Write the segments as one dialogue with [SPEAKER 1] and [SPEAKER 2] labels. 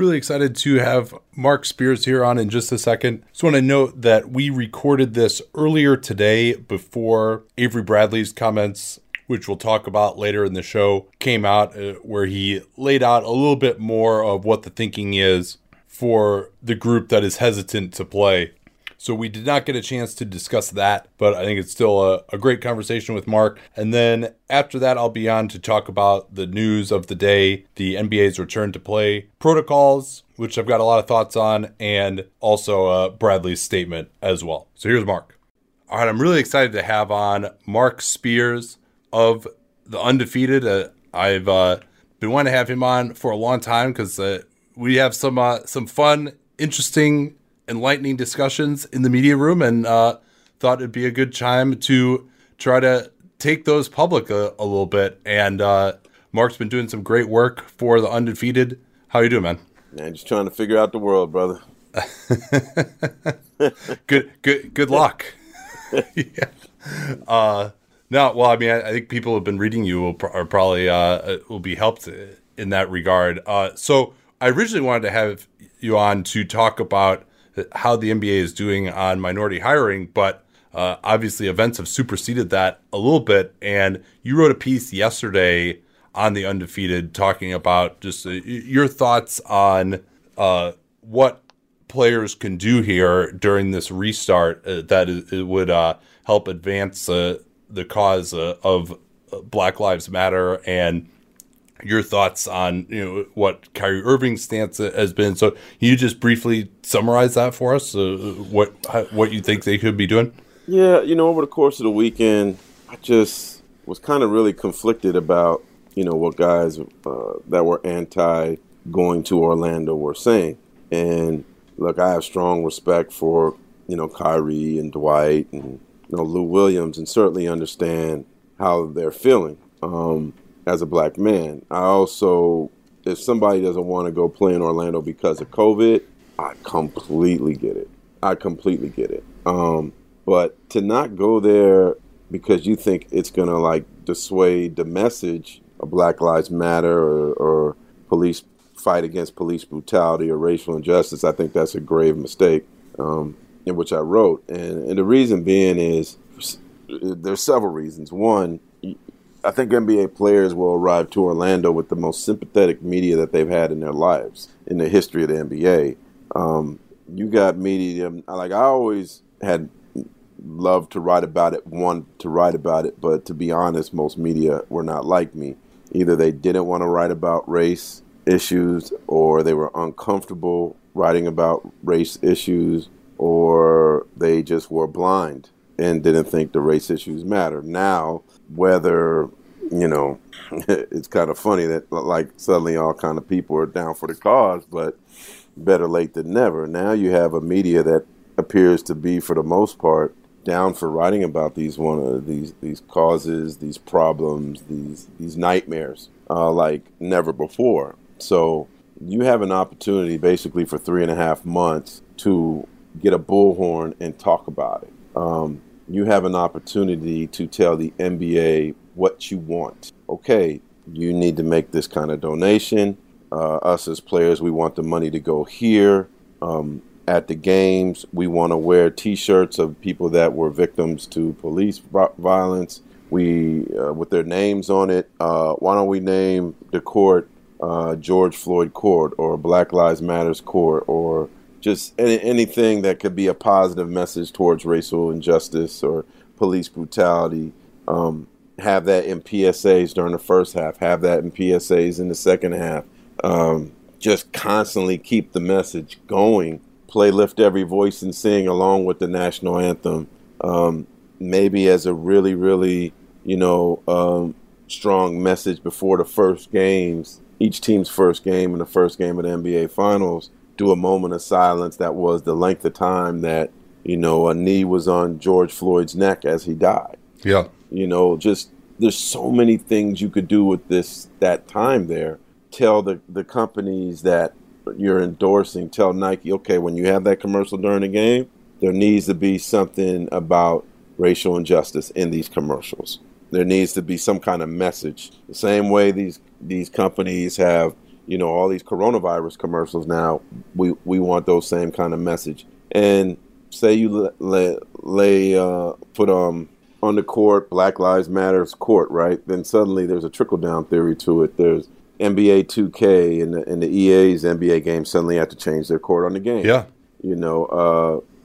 [SPEAKER 1] Really excited to have Marc Spears here on in just a second. Just want to note that we recorded this earlier today before Avery Bradley's comments, which we'll talk about later in the show, came out, uh, where he laid out a little bit more of what the thinking is for the group that is hesitant to play. So we did not get a chance to discuss that, but I think it's still a, a, great conversation with Marc. And then after that, I'll be on to talk about the news of the day, the NBA's return to play protocols, which I've got a lot of thoughts on, and also uh, Bradley's statement as well. So here's Marc. All right, I'm really excited to have on Marc Spears of the Undefeated. Uh, I've uh, been wanting to have him on for a long time because uh, we have some uh, some fun, interesting enlightening discussions in the media room and uh, thought it'd be a good time to try to take those public a, a little bit. And uh, Marc's been doing some great work for the undefeated. How you doing, man?
[SPEAKER 2] Man, just trying to figure out the world, brother.
[SPEAKER 1] good, good, good luck. yeah. Uh, no, well, I mean, I, I, think people who have been reading you will are probably uh, will be helped in that regard. Uh, so I originally wanted to have you on to talk about how the NBA is doing on minority hiring, but uh, obviously events have superseded that a little bit. And you wrote a piece yesterday on the undefeated talking about just uh, your thoughts on uh, what players can do here during this restart uh, that it would uh, help advance uh, the cause of Black Lives Matter and your thoughts on you know what Kyrie Irving's stance has been. So you just briefly summarize that for us? Uh, what what you think they could be doing?
[SPEAKER 2] Yeah, you know, over the course of the weekend, I just was kind of really conflicted about you know what guys uh, that were anti going to Orlando were saying. And look, I have strong respect for you know Kyrie and Dwight and you know Lou Williams, and certainly understand how they're feeling. Um, as a black man. I also, if somebody doesn't want to go play in Orlando because of COVID, I completely get it. I completely get it. Um, but to not go there because you think it's going to like dissuade the message of Black Lives Matter or, or police fight against police brutality or racial injustice, I think that's a grave mistake, um, in which I wrote. And, and the reason being is there's several reasons. One, I think NBA players will arrive to Orlando with the most sympathetic media that they've had in their lives in the history of the NBA. Um, you got media like I always had loved to write about it, want to write about it, but to be honest, most media were not like me. Either they didn't want to write about race issues, or they were uncomfortable writing about race issues, or they just were blind and didn't think the race issues matter. Now whether you know it's kind of funny that like suddenly all kind of people are down for the cause but better late than never. Now you have a media that appears to be for the most part down for writing about these one of these these causes these problems these these nightmares uh, like never before. So you have an opportunity basically for three and a half months to get a bullhorn and talk about it. Um, you have an opportunity to tell the NBA what you want. Okay, you need to make this kind of donation. Uh, us as players, we want the money to go here. Um, at the games, we want to wear T-shirts of people that were victims to police violence. We uh, with their names on it. Uh, why don't we name the court uh, George Floyd Court or Black Lives Matters Court or just any, anything that could be a positive message towards racial injustice or police brutality. Um, have that in PSAs during the first half. Have that in PSAs in the second half. Um, just constantly keep the message going. Play lift every voice and sing along with the national anthem. Um, maybe as a really, really, you know, um, strong message before the first games, each team's first game and the first game of the NBA Finals, do a moment of silence that was the length of time that, you know, a knee was on George Floyd's neck as he died.
[SPEAKER 1] Yeah.
[SPEAKER 2] You know, just there's so many things you could do with this that time there. Tell the, the companies that you're endorsing, tell Nike, okay, when you have that commercial during the game, there needs to be something about racial injustice in these commercials. There needs to be some kind of message. The same way these these companies have, you know, all these coronavirus commercials now, we we want those same kind of message. And say you lay, lay uh, put um on the court Black Lives Matters court, right? Then suddenly there's a trickle down theory to it. There's NBA 2K and the, and the EA's NBA game suddenly have to change their court on the game.
[SPEAKER 1] Yeah.
[SPEAKER 2] You know,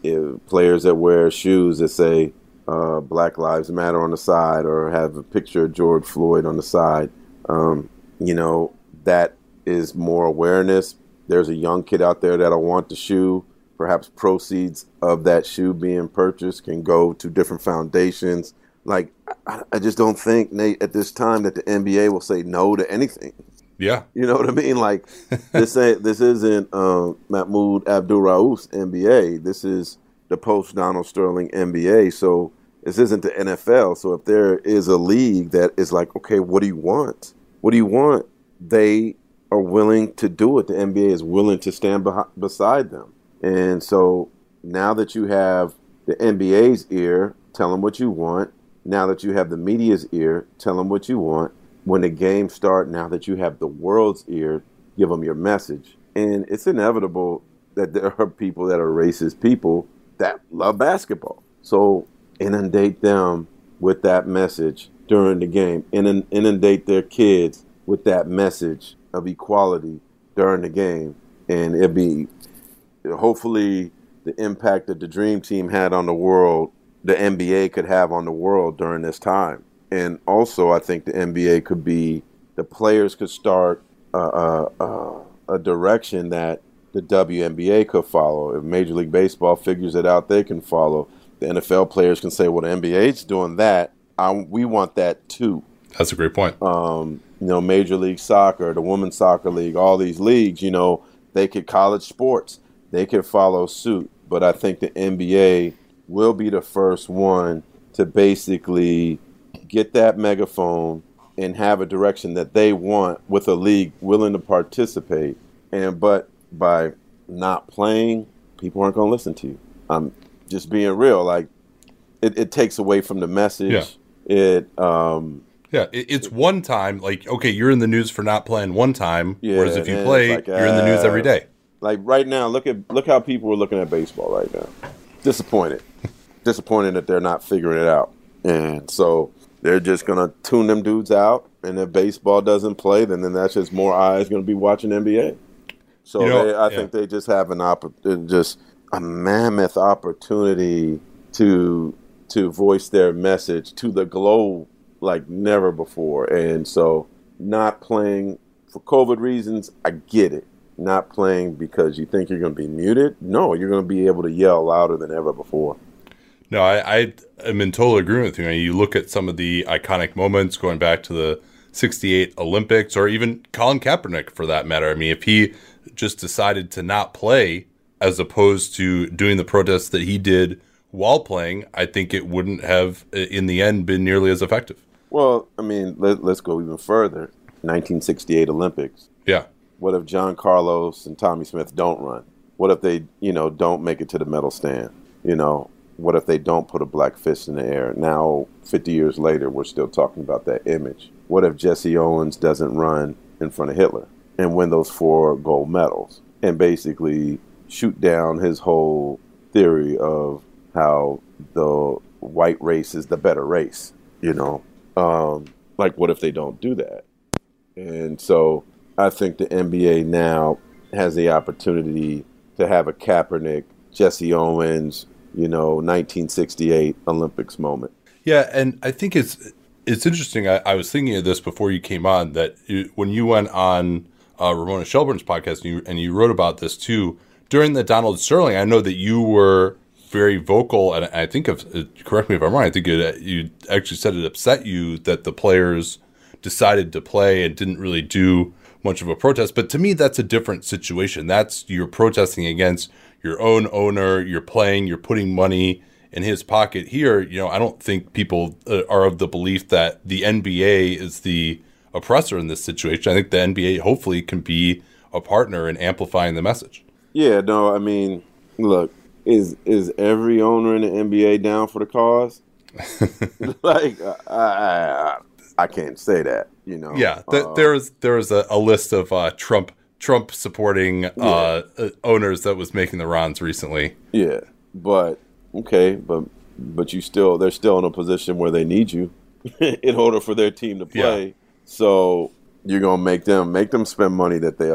[SPEAKER 2] uh, players that wear shoes that say uh, Black Lives Matter on the side or have a picture of George Floyd on the side. Um, you know, that is more awareness. There's a young kid out there that'll want the shoe. Perhaps proceeds of that shoe being purchased can go to different foundations. Like, I, I just don't think, Nate, at this time that the NBA will say no to anything.
[SPEAKER 1] Yeah.
[SPEAKER 2] You know what I mean? Like, this ain't this isn't um, Mahmoud Abdul Rauf's NBA. This is the post Donald Sterling NBA. So this isn't the NFL. So if there is a league that is like, okay, what do you want? What do you want? They are willing to do it. The NBA is willing to stand beside them. And so now that you have the NBA's ear, tell them what you want. Now that you have the media's ear, tell them what you want. When the games start, now that you have the world's ear, give them your message. And it's inevitable that there are people that are racist people that love basketball. So inundate them with that message during the game, inundate their kids with that message of equality during the game, and it'll be hopefully the impact that the Dream Team had on the world, the NBA could have on the world during this time. And also, I think the NBA could be the players could start a, a, a, a direction that the WNBA could follow. If Major League Baseball figures it out, they can follow the NFL players can say, "Well, the NBA's doing that. I, we want that too."
[SPEAKER 1] That's a great point.
[SPEAKER 2] Um, you know, Major League Soccer, the Women's Soccer League, all these leagues, you know, they could college sports, they could follow suit. But I think the NBA will be the first one to basically get that megaphone and have a direction that they want with a league willing to participate. And but by not playing, people aren't going to listen to you. I'm just being real. Like it, it takes away from the message.
[SPEAKER 1] Yeah.
[SPEAKER 2] It um
[SPEAKER 1] yeah, it, it's one time. Like okay, you're in the news for not playing one time.
[SPEAKER 2] Yeah,
[SPEAKER 1] whereas if you play, like, you're in the news every day. Uh,
[SPEAKER 2] like right now, look at look how people are looking at baseball right now. Disappointed, disappointed that they're not figuring it out, and so they're just gonna tune them dudes out. And if baseball doesn't play, then then that's just more eyes gonna be watching NBA. So you know, they, I yeah. think they just have an opportunity. Just a mammoth opportunity to to voice their message to the globe like never before. And so, not playing for COVID reasons, I get it. Not playing because you think you're going to be muted. No, you're going to be able to yell louder than ever before.
[SPEAKER 1] No, I, I am in total agreement with you. I mean, you look at some of the iconic moments going back to the 68 Olympics or even Colin Kaepernick for that matter. I mean, if he just decided to not play as opposed to doing the protests that he did while playing, I think it wouldn't have, in the end, been nearly as effective.
[SPEAKER 2] Well, I mean, let, us go even further. 1968 Olympics.
[SPEAKER 1] Yeah.
[SPEAKER 2] What if John Carlos and Tommie Smith don't run? What if they, you know, don't make it to the medal stand? You know, what if they don't put a black fist in the air? Now, 50 years later, we're still talking about that image. What if Jesse Owens doesn't run in front of Hitler and win those four gold medals and basically shoot down his whole theory of how the white race is the better race, you know? Um, like, what if they don't do that? And so I think the NBA now has the opportunity to have a Kaepernick, Jesse Owens, you know, 1968 Olympics moment.
[SPEAKER 1] Yeah, and I think it's it's interesting. I, I was thinking of this before you came on that you, when you went on uh, Ramona Shelburne's podcast and you, and you wrote about this too during the Donald Sterling. I know that you were very vocal, and I think of uh, correct me if I'm wrong. I think it, you actually said it upset you that the players decided to play and didn't really do much of a protest. But to me, that's a different situation. That's you're protesting against your own owner. You're playing. You're putting money in his pocket. Here, you know, I don't think people uh, are of the belief that the NBA is the oppressor in this situation. I think the NBA hopefully can be a partner in amplifying the message.
[SPEAKER 2] Yeah, no, I mean, look, is is every owner in the NBA down for the cause? like, I, I, I can't say that. You know.
[SPEAKER 1] Yeah, th- uh, there is there is a, a list of uh, Trump Trump supporting uh, yeah. Uh, owners that was making the rounds recently.
[SPEAKER 2] Yeah, but okay, but but you still they're still in a position where they need you in order for their team to play. Yeah. So you're gonna make them make them spend money that they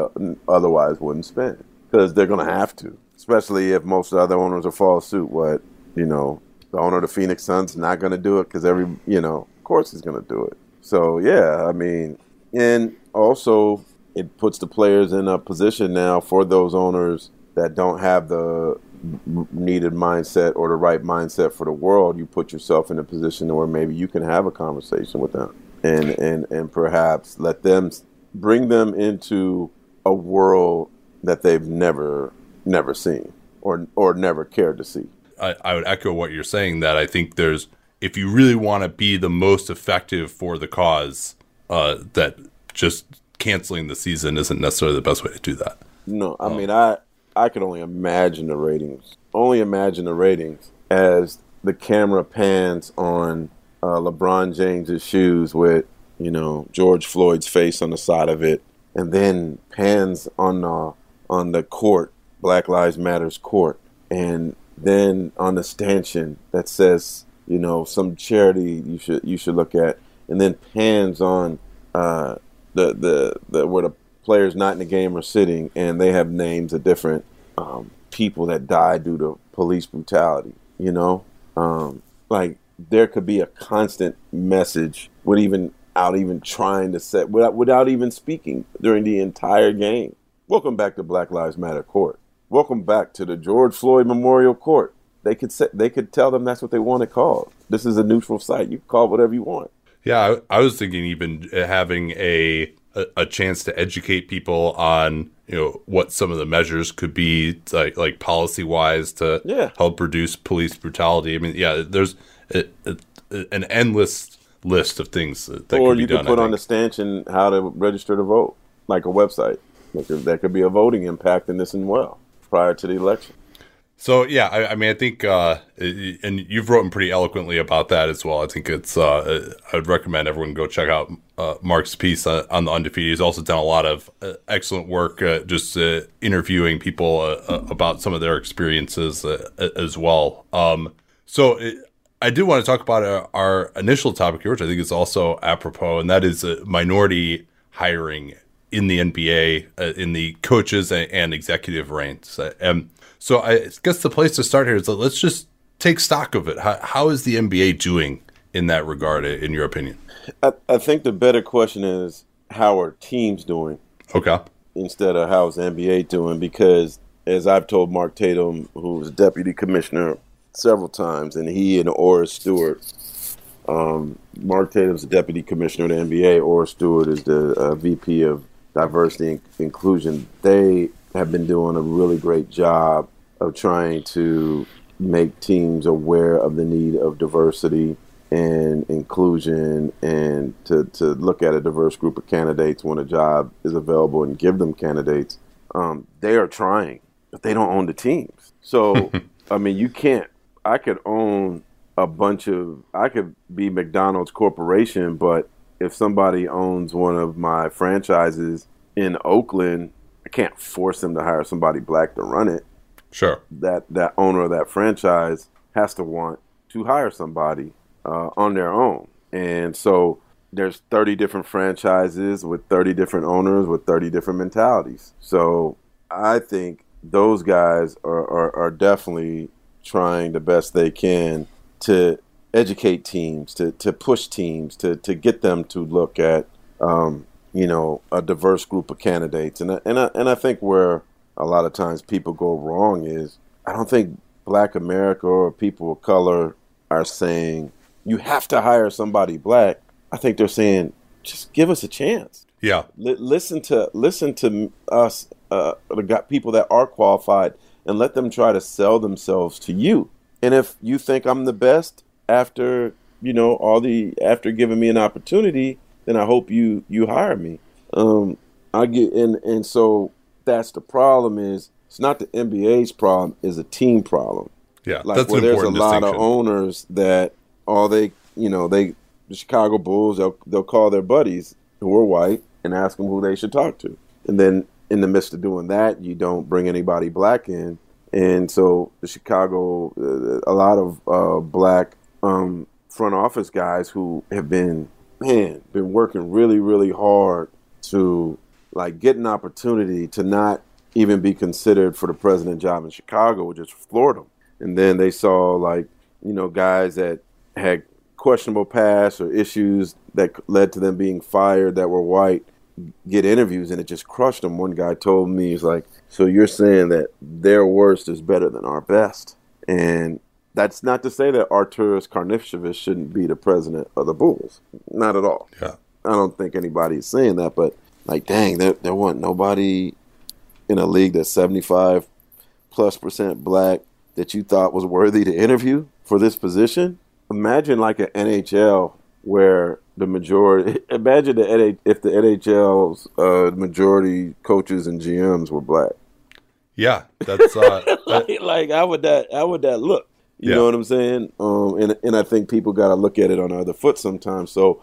[SPEAKER 2] otherwise wouldn't spend because they're gonna have to, especially if most of the other owners will follow suit. What you know, the owner of the Phoenix Suns not gonna do it because every you know, of course he's gonna do it. So yeah, I mean, and also it puts the players in a position now for those owners that don't have the needed mindset or the right mindset for the world. You put yourself in a position where maybe you can have a conversation with them and and and perhaps let them bring them into a world that they've never never seen or or never cared to see.
[SPEAKER 1] I, I would echo what you're saying that I think there's if you really want to be the most effective for the cause, uh, that just canceling the season isn't necessarily the best way to do that.
[SPEAKER 2] No, I um, mean I I can only imagine the ratings. Only imagine the ratings as the camera pans on uh, LeBron James's shoes with you know George Floyd's face on the side of it, and then pans on uh, on the court, Black Lives Matters court, and then on the stanchion that says you know some charity you should you should look at, and then pans on uh, the, the the where the players not in the game are sitting, and they have names of different um, people that died due to police brutality. You know, um, like there could be a constant message with even out even trying to set without without even speaking during the entire game. Welcome back to Black Lives Matter Court. Welcome back to the George Floyd Memorial Court. They could say, they could tell them that's what they want it called. This is a neutral site. You can call it whatever you want.
[SPEAKER 1] Yeah, I, I was thinking even uh, having a, a, a chance to educate people on you know what some of the measures could be like like policy wise to
[SPEAKER 2] yeah.
[SPEAKER 1] help reduce police brutality. I mean, yeah, there's a, a, an endless list of things that
[SPEAKER 2] or
[SPEAKER 1] you
[SPEAKER 2] could put on the stanchion how to register to vote, like a website. That could, that could be a voting impact in this as well prior to the election.
[SPEAKER 1] So yeah, I, I mean, I think, uh, and you've written pretty eloquently about that as well. I think it's. Uh, I would recommend everyone go check out uh, Marc's piece uh, on the undefeated. He's also done a lot of uh, excellent work, uh, just interviewing people about some of their experiences as well. Um, so it, I do want to talk about our, our, initial topic here, which I think is also apropos, and that is minority hiring in the NBA, in the coaches and, and executive ranks. and so I guess the place to start here is let's just take stock of it. How, how is the NBA doing in that regard, in your opinion?
[SPEAKER 2] I, I think the better question is how are teams doing?
[SPEAKER 1] Okay.
[SPEAKER 2] Instead of how's the NBA doing, because as I've told Mark Tatum, who was deputy commissioner several times, and he and Oris Stuart, um, Mark Tatum's the deputy commissioner of the NBA. Oris Stuart is the uh, VP of diversity and inclusion. They have been doing a really great job of trying to make teams aware of the need of diversity and inclusion and to, to look at a diverse group of candidates when a job is available and give them candidates. Um, they are trying, but they don't own the teams. So, I mean, you can't, I could own a bunch of, I could be McDonald's Corporation, but if somebody owns one of my franchises in Oakland I can't force them to hire somebody black to run it.
[SPEAKER 1] Sure.
[SPEAKER 2] That that owner of that franchise has to want to hire somebody uh, on their own, and so there's 30 different franchises with 30 different owners with 30 different mentalities. So I think those guys are, are, are definitely trying the best they can to educate teams, to, to push teams, to, to get them to look at, um, you know, a diverse group of candidates. And, and, I, and I think where a lot of times people go wrong is I don't think black America or people of color are saying you have to hire somebody black. I think they're saying just give us a chance.
[SPEAKER 1] Yeah.
[SPEAKER 2] L- listen to listen to us, uh, the got people that are qualified, and let them try to sell themselves to you. And if you think I'm the best after you know all the after giving me an opportunity, then I hope you you hire me. Um, I get and and so that's the problem is it's not the NBA's problem, is a team problem.
[SPEAKER 1] Yeah,
[SPEAKER 2] like where there's a lot of owners that all they you know they the Chicago Bulls they'll they'll call their buddies who are white and ask them who they should talk to, and then in the midst of doing that, you don't bring anybody black in, and so the Chicago uh, a lot of uh, black um, front office guys who have been man been working really really hard to like get an opportunity to not even be considered for the president job in Chicago, which is Florida. And then they saw like, you know, guys that had questionable past or issues that led to them being fired that were white get interviews and it just crushed them. One guy told me, he's like, So you're saying that their worst is better than our best? And that's not to say that Arturas Karnisovas shouldn't be the president of the Bulls. Not at all.
[SPEAKER 1] Yeah.
[SPEAKER 2] I don't think anybody's saying that, but like, dang, there, there wasn't nobody in a league that's 75 plus percent black that you thought was worthy to interview for this position. Imagine like an NHL where the majority, imagine the NH, if the NHL's uh, majority coaches and GMs were black.
[SPEAKER 1] Yeah, that's uh,
[SPEAKER 2] like, like how would that how would that look? You yeah. know what I'm saying? Um, and and I think people got to look at it on the other foot sometimes. So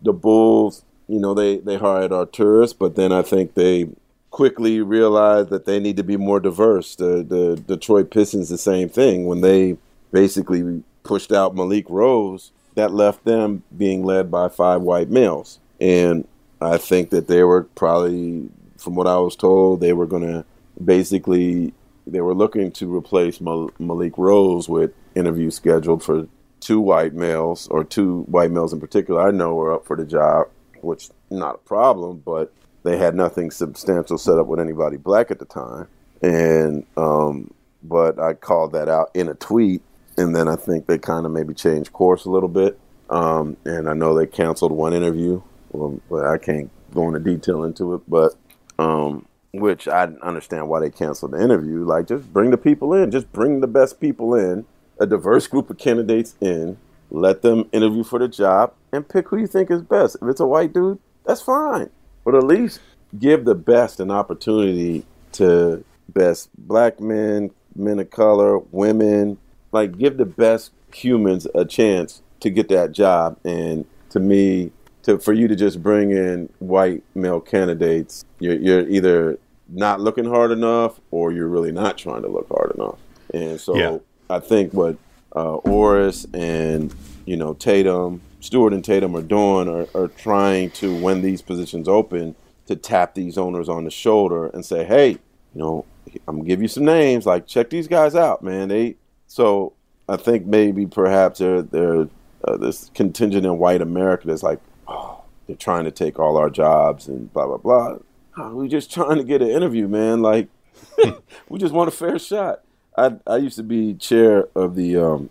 [SPEAKER 2] the Bulls you know, they, they hired Arturas, but then I think they quickly realized that they need to be more diverse. The, the Detroit Pistons, the same thing. When they basically pushed out Malik Rose, that left them being led by five white males. And I think that they were probably, from what I was told, they were going to basically they were looking to replace Malik Rose with interviews scheduled for two white males or two white males in particular. I know were up for the job which not a problem, but they had nothing substantial set up with anybody black at the time. And um, but I called that out in a tweet, and then I think they kind of maybe changed course a little bit. Um, and I know they canceled one interview. Well, I can't go into detail into it, but um, which I understand why they canceled the interview. Like, just bring the people in, just bring the best people in, a diverse group of candidates in, let them interview for the job and pick who you think is best. If it's a white dude, that's fine. But at least give the best an opportunity to best black men, men of color, women. Like give the best humans a chance to get that job. And to me, to for you to just bring in white male candidates, you're, you're either not looking hard enough or you're really not trying to look hard enough. And so yeah. I think what uh, Oris and you know Tatum, Stuart and Tatum are doing are, are trying to when these positions open to tap these owners on the shoulder and say, hey, you know, I'm gonna give you some names. Like check these guys out, man. They so I think maybe perhaps they're they're uh, this contingent in white America that's like, they're trying to take all our jobs and blah blah blah. Oh, we're just trying to get an interview, man. Like we just want a fair shot. I I used to be chair of the um,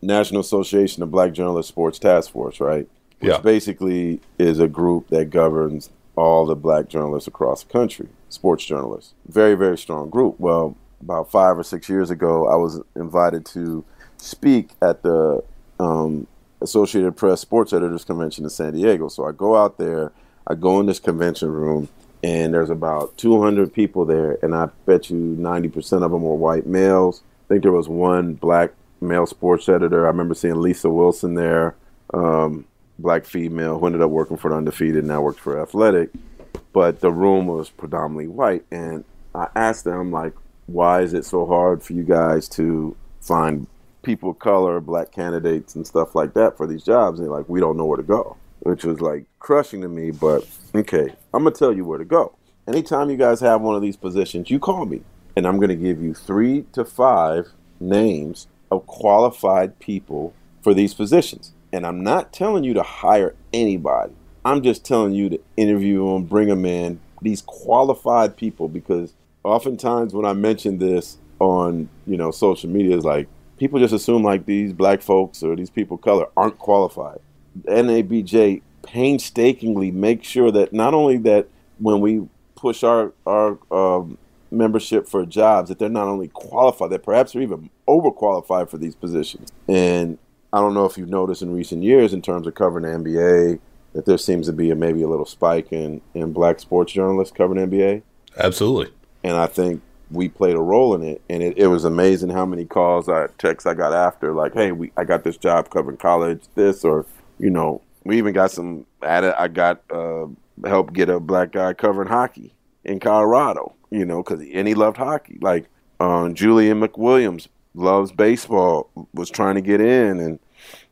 [SPEAKER 2] National Association of Black Journalists Sports Task Force, right? Which yeah. basically is a group that governs all the black journalists across the country, sports journalists. Very, very strong group. Well, about five or six years ago, I was invited to speak at the um, Associated Press Sports Editors Convention in San Diego. So I go out there, I go in this convention room, and there's about 200 people there, and I bet you 90% of them were white males. I think there was one black male sports editor. I remember seeing Lisa Wilson there, um, black female who ended up working for the Undefeated, now works for Athletic. But the room was predominantly white, and I asked them like, why is it so hard for you guys to find people of color, black candidates, and stuff like that for these jobs? And like, we don't know where to go, which was like crushing to me. But okay, I'm gonna tell you where to go. Anytime you guys have one of these positions, you call me. and I'm to give you three to five names of qualified people for these positions. And I'm not telling you to hire anybody. I'm just telling you to interview them, bring them in, these qualified people, because oftentimes when I mention this on, you know, social media, it's like people just assume like these black folks or these people of color aren't qualified. NABJ painstakingly makes sure that not only that when we push our our um, membership for jobs that they're not only qualified, that perhaps they're even overqualified for these positions. And I don't know if you've noticed in recent years in terms of covering the NBA that there seems to be a, maybe a little spike in, in black sports journalists covering NBA.
[SPEAKER 1] Absolutely.
[SPEAKER 2] And I think we played a role in it. And it, it was amazing how many calls, I texts I got after, like, hey, we I got this job covering college, this, or, you know, we even got some, I got uh, help get a black guy covering hockey in Colorado, you know, because and he loved hockey. Like um, Julian McWilliams loves baseball, was trying to get in, and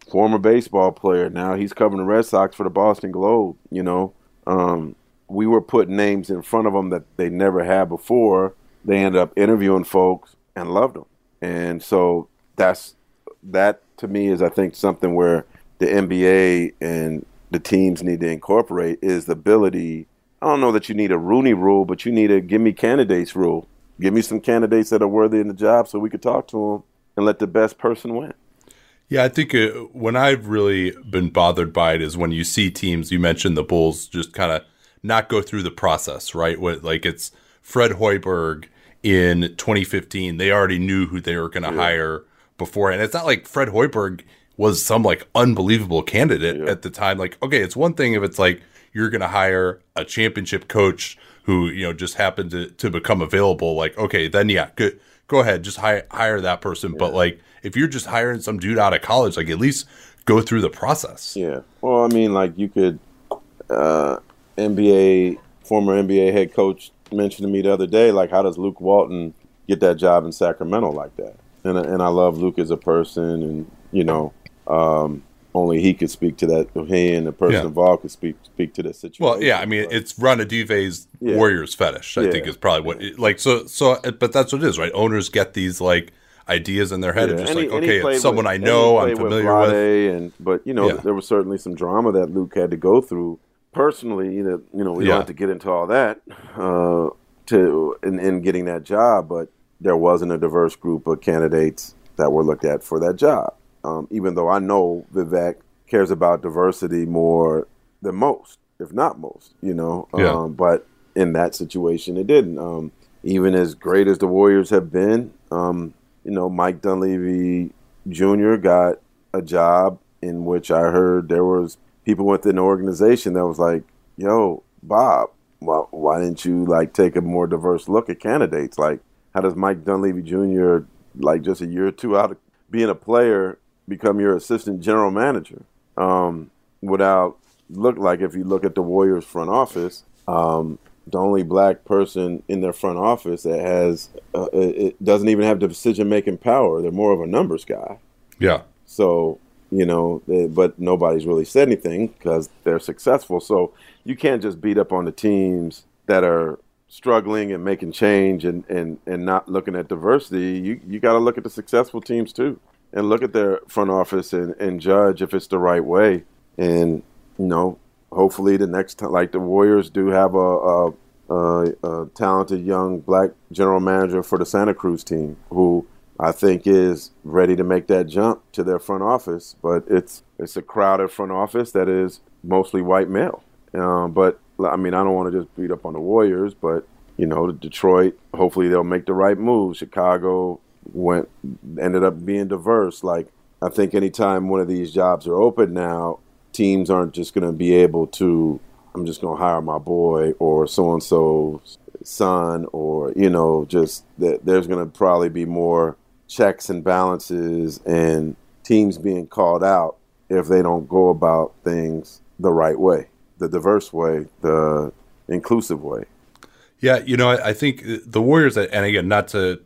[SPEAKER 2] former baseball player. Now he's covering the Red Sox for the Boston Globe. You know, um, we were putting names in front of them that they never had before. They ended up interviewing folks and loved them, and so that's that to me is I think something where the NBA and the teams need to incorporate is the ability I don't know that you need a Rooney rule, but you need a give me candidates rule. Give me some candidates that are worthy in the job so we could talk to them and let the best person win.
[SPEAKER 1] Yeah, I think uh, when I've really been bothered by it is when you see teams, you mentioned the Bulls just kind of not go through the process, right? What, like it's Fred Hoiberg in 2015. They already knew who they were going to yeah. hire before. And it's not like Fred Hoiberg was some like unbelievable candidate yeah. at the time. Like, okay, it's one thing if it's like you're going to hire a championship coach who you know just happened to, to become available like okay then yeah good go ahead just hire hire that person yeah. but like if you're just hiring some dude out of college like at least go through the process
[SPEAKER 2] yeah well i mean like you could uh nba former nba head coach mentioned to me the other day like how does luke walton get that job in sacramento like that and, and i love luke as a person and you know um only he could speak to that. He and the person yeah. involved could speak speak to that situation.
[SPEAKER 1] Well, yeah, I mean, but, it's Ranadivé's yeah. Warriors fetish. I yeah. think is probably what it, like so so. But that's what it is, right? Owners get these like ideas in their head, and just and like, he, okay, it's someone with, I know, I'm familiar with,
[SPEAKER 2] with. And but you know, there was certainly some drama that Luke had to go through personally. You know, you know, we don't have to get into all that uh, to in, in getting that job, but there wasn't a diverse group of candidates that were looked at for that job um, even though I know Vivek cares about diversity more than most, if not most, you know. Yeah. Um, but in that situation, it didn't. Um, even as great as the Warriors have been, um, you know, Mike Dunleavy Jr. got a job in which I heard there was people within the organization that was like, "Yo, Bob, why, why didn't you like take a more diverse look at candidates? Like, how does Mike Dunleavy Jr. like just a year or two out of being a player become your assistant general manager um, without look like if you look at the Warriors front office, um, the only black person in their front office that has uh, it doesn't even have the decision making power. They're more of a numbers guy.
[SPEAKER 1] Yeah.
[SPEAKER 2] So you know, they, but nobody's really said anything because they're successful. So you can't just beat up on the teams that are struggling and making change and, and, and not looking at diversity. You you got to look at the successful teams too and look at their front office and, and judge if it's the right way. And you know, hopefully the next time, like the Warriors do have a, a, a, a talented young black general manager for the Santa Cruz team who I think is ready to make that jump to their front office. But it's it's a crowded front office that is mostly white male. Um, but I mean, I don't want to just beat up on the Warriors, but you know, Detroit. Hopefully, they'll make the right move. Chicago, went ended up being diverse. Like I think anytime one of these jobs are open now, teams aren't just going to be able to. I'm just going to hire my boy or so and so's son, or you know, just that there's going to probably be more checks and balances and teams being called out if they don't go about things the right way, the diverse way, the inclusive way.
[SPEAKER 1] Yeah, you know, I, I think the Warriors, and again, not to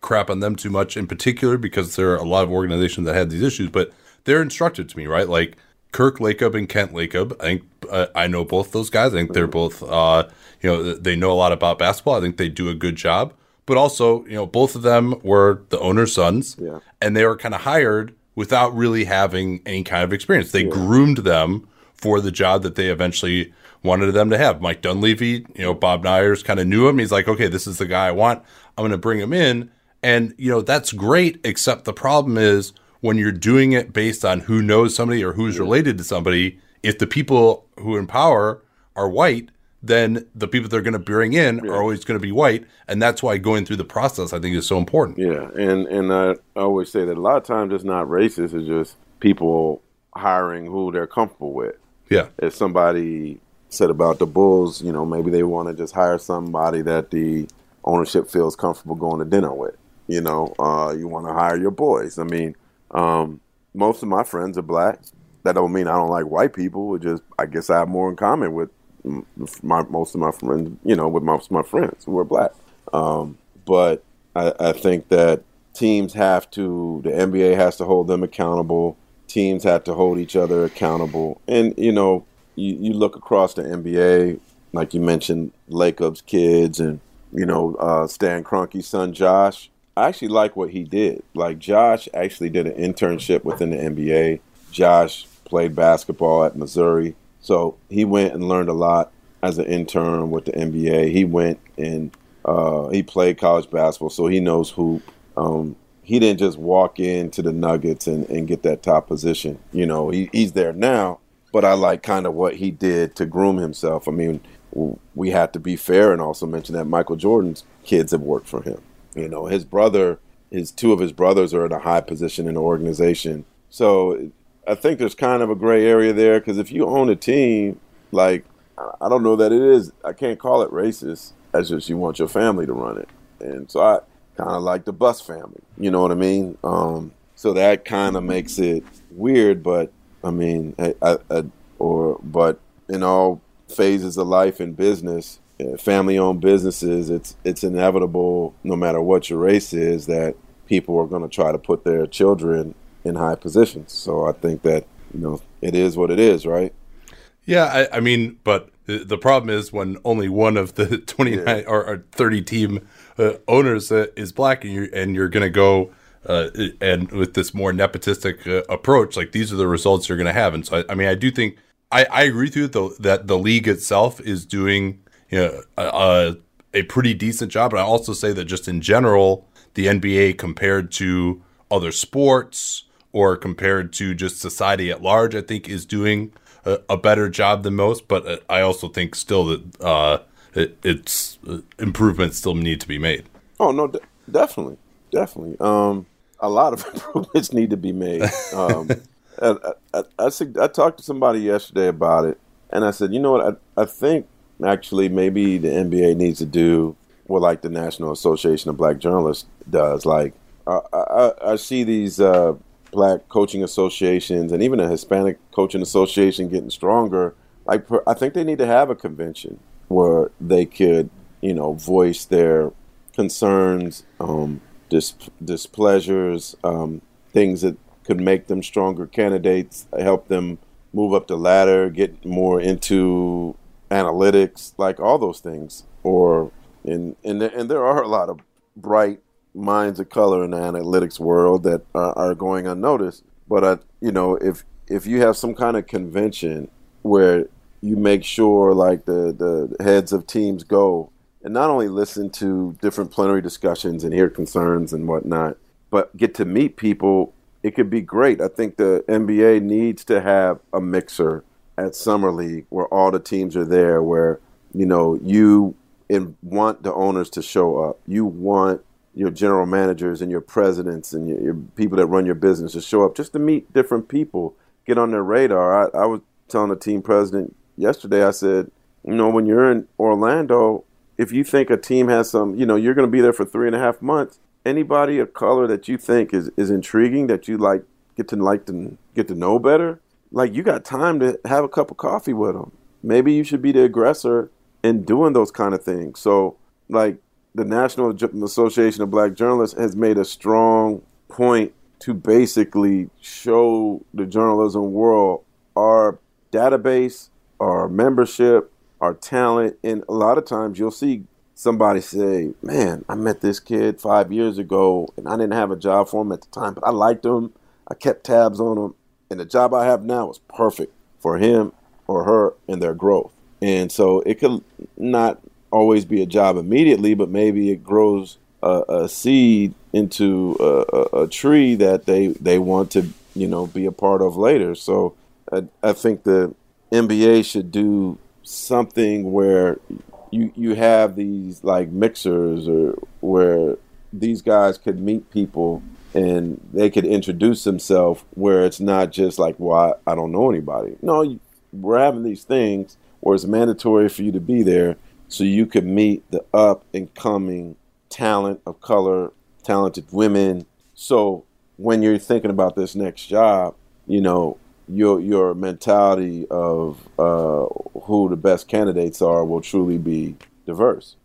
[SPEAKER 1] crap on them too much in particular because there are a lot of organizations that had these issues, but they're instructed to me, right? Like Kirk Lacob and Kent Lacob. I think uh, I know both those guys. I think they're both, uh, you know, they know a lot about basketball. I think they do a good job. But also, you know, both of them were the owner's sons.
[SPEAKER 2] Yeah.
[SPEAKER 1] And they were kind of hired without really having any kind of experience. They groomed them for the job that they eventually wanted them to have. Mike Dunleavy, you know, Bob Myers kind of knew him. He's like, okay, this is the guy I want. I'm going to bring him in. And, you know, that's great, except the problem is when you're doing it based on who knows somebody or who's related to somebody, if the people who in power are white, then the people they're going to bring in are always going to be white. And that's why going through the process, I think, is so important.
[SPEAKER 2] Yeah, and and I always say that a lot of times it's not racist; it's just people hiring who they're comfortable with.
[SPEAKER 1] Yeah.
[SPEAKER 2] If somebody said about the Bulls, you know, maybe they want to just hire somebody that the ownership feels comfortable going to dinner with. You know, uh, you want to hire your boys. I mean, um, most of my friends are black. That don't mean I don't like white people. It just I guess I have more in common with my most of my friends. You know, with most of my friends who are black. Um, but I, I think that teams have to. The NBA has to hold them accountable. Teams have to hold each other accountable. And you know, you, you look across the NBA, like you mentioned, Lacob's kids, and you know, uh, Stan Kroenke's son Josh. I actually like what he did. Like Josh actually did an internship within the NBA. Josh played basketball at Missouri, so he went and learned a lot as an intern with the NBA. He went and uh, he played college basketball, so he knows hoop. Um, he didn't just walk into the Nuggets and, and get that top position. You know, he, he's there now, but I like kind of what he did to groom himself. I mean, we have to be fair and also mention that Michael Jordan's kids have worked for him. You know, his brother, his two of his brothers are in a high position in the organization. So I think there's kind of a gray area there because if you own a team, like I- don't know that it is. I can't call it racist. That's just you want your family to run it, and so I kind of like the Buss family. You know what I mean? Um, so that kind of makes it weird, but I mean, I, I, I, or but in all phases of life and business, uh, family-owned businesses, it's it's inevitable, no matter what your race is, that people are going to try to put their children in high positions. So I think that you know it is what it is, right?
[SPEAKER 1] Yeah, I, I mean, but the, problem is when only one of the 29 or, or 30 team uh, owners uh, is black and you're, and you're going to go uh, and with this more nepotistic uh, approach, like these are the results you're going to have. And so, I, I mean, I do think I, I agree with you though that the league itself is doing you know, a, a, a pretty decent job. But I also say that just in general, the NBA compared to other sports or compared to just society at large, I think is doing a, a better job than most. But uh, I also think still that uh, it, it's uh, improvements still need to be made.
[SPEAKER 2] Oh no, de- definitely, definitely. Um, a lot of improvements need to be made. Um, and I, I, I, said- I talked to somebody yesterday about it, and I said, you know what? I, I think actually maybe the NBA needs to do what like the National Association of Black Journalists does. Like I, I, I see these uh, black coaching associations and even a Hispanic coaching association getting stronger. Like I think they need to have a convention where they could, you know, voice their concerns, um, dis- displeasures, um, things that could make them stronger candidates, help them move up the ladder, get more into analytics, like all those things. Or and and and there are a lot of bright minds of color in the analytics world that are, are going unnoticed. But I, you know, if if you have some kind of convention where you make sure like the the heads of teams go and not only listen to different plenary discussions and hear concerns and whatnot, but get to meet people, it could be great. I think the NBA needs to have a mixer at Summer League where all the teams are there, where you know you want the owners to show up. You want your general managers and your presidents and your, your people that run your business to show up just to meet different people, get on their radar. I, I was telling the team president yesterday, I said, you know, when you're in Orlando, if you think a team has some, you know, you're going to be there for three and a half months. Anybody of color that you think is, is intriguing that you like get to like to get to know better, like you got time to have a cup of coffee with them. Maybe you should be the aggressor in doing those kind of things. So, like the National Association of Black Journalists has made a strong point to basically show the journalism world our database, our membership, our talent, and a lot of times you'll see somebody say, "Man, I met this kid five years ago, and I didn't have a job for him at the time, but I liked him. I kept tabs on him, and the job I have now is perfect for him or her and their growth." And so it could not always be a job immediately, but maybe it grows a, a seed into a, a, tree that they they want to you know be a part of later. So I, I think the NBA should do something where you you have these like mixers or where these guys could meet people and they could introduce themselves where it's not just like well I, I don't know anybody no we're having these things where it's mandatory for you to be there so you could meet the up and coming talent of color talented women so when you're thinking about this next job you know your your mentality of uh, who the best candidates are will truly be diverse.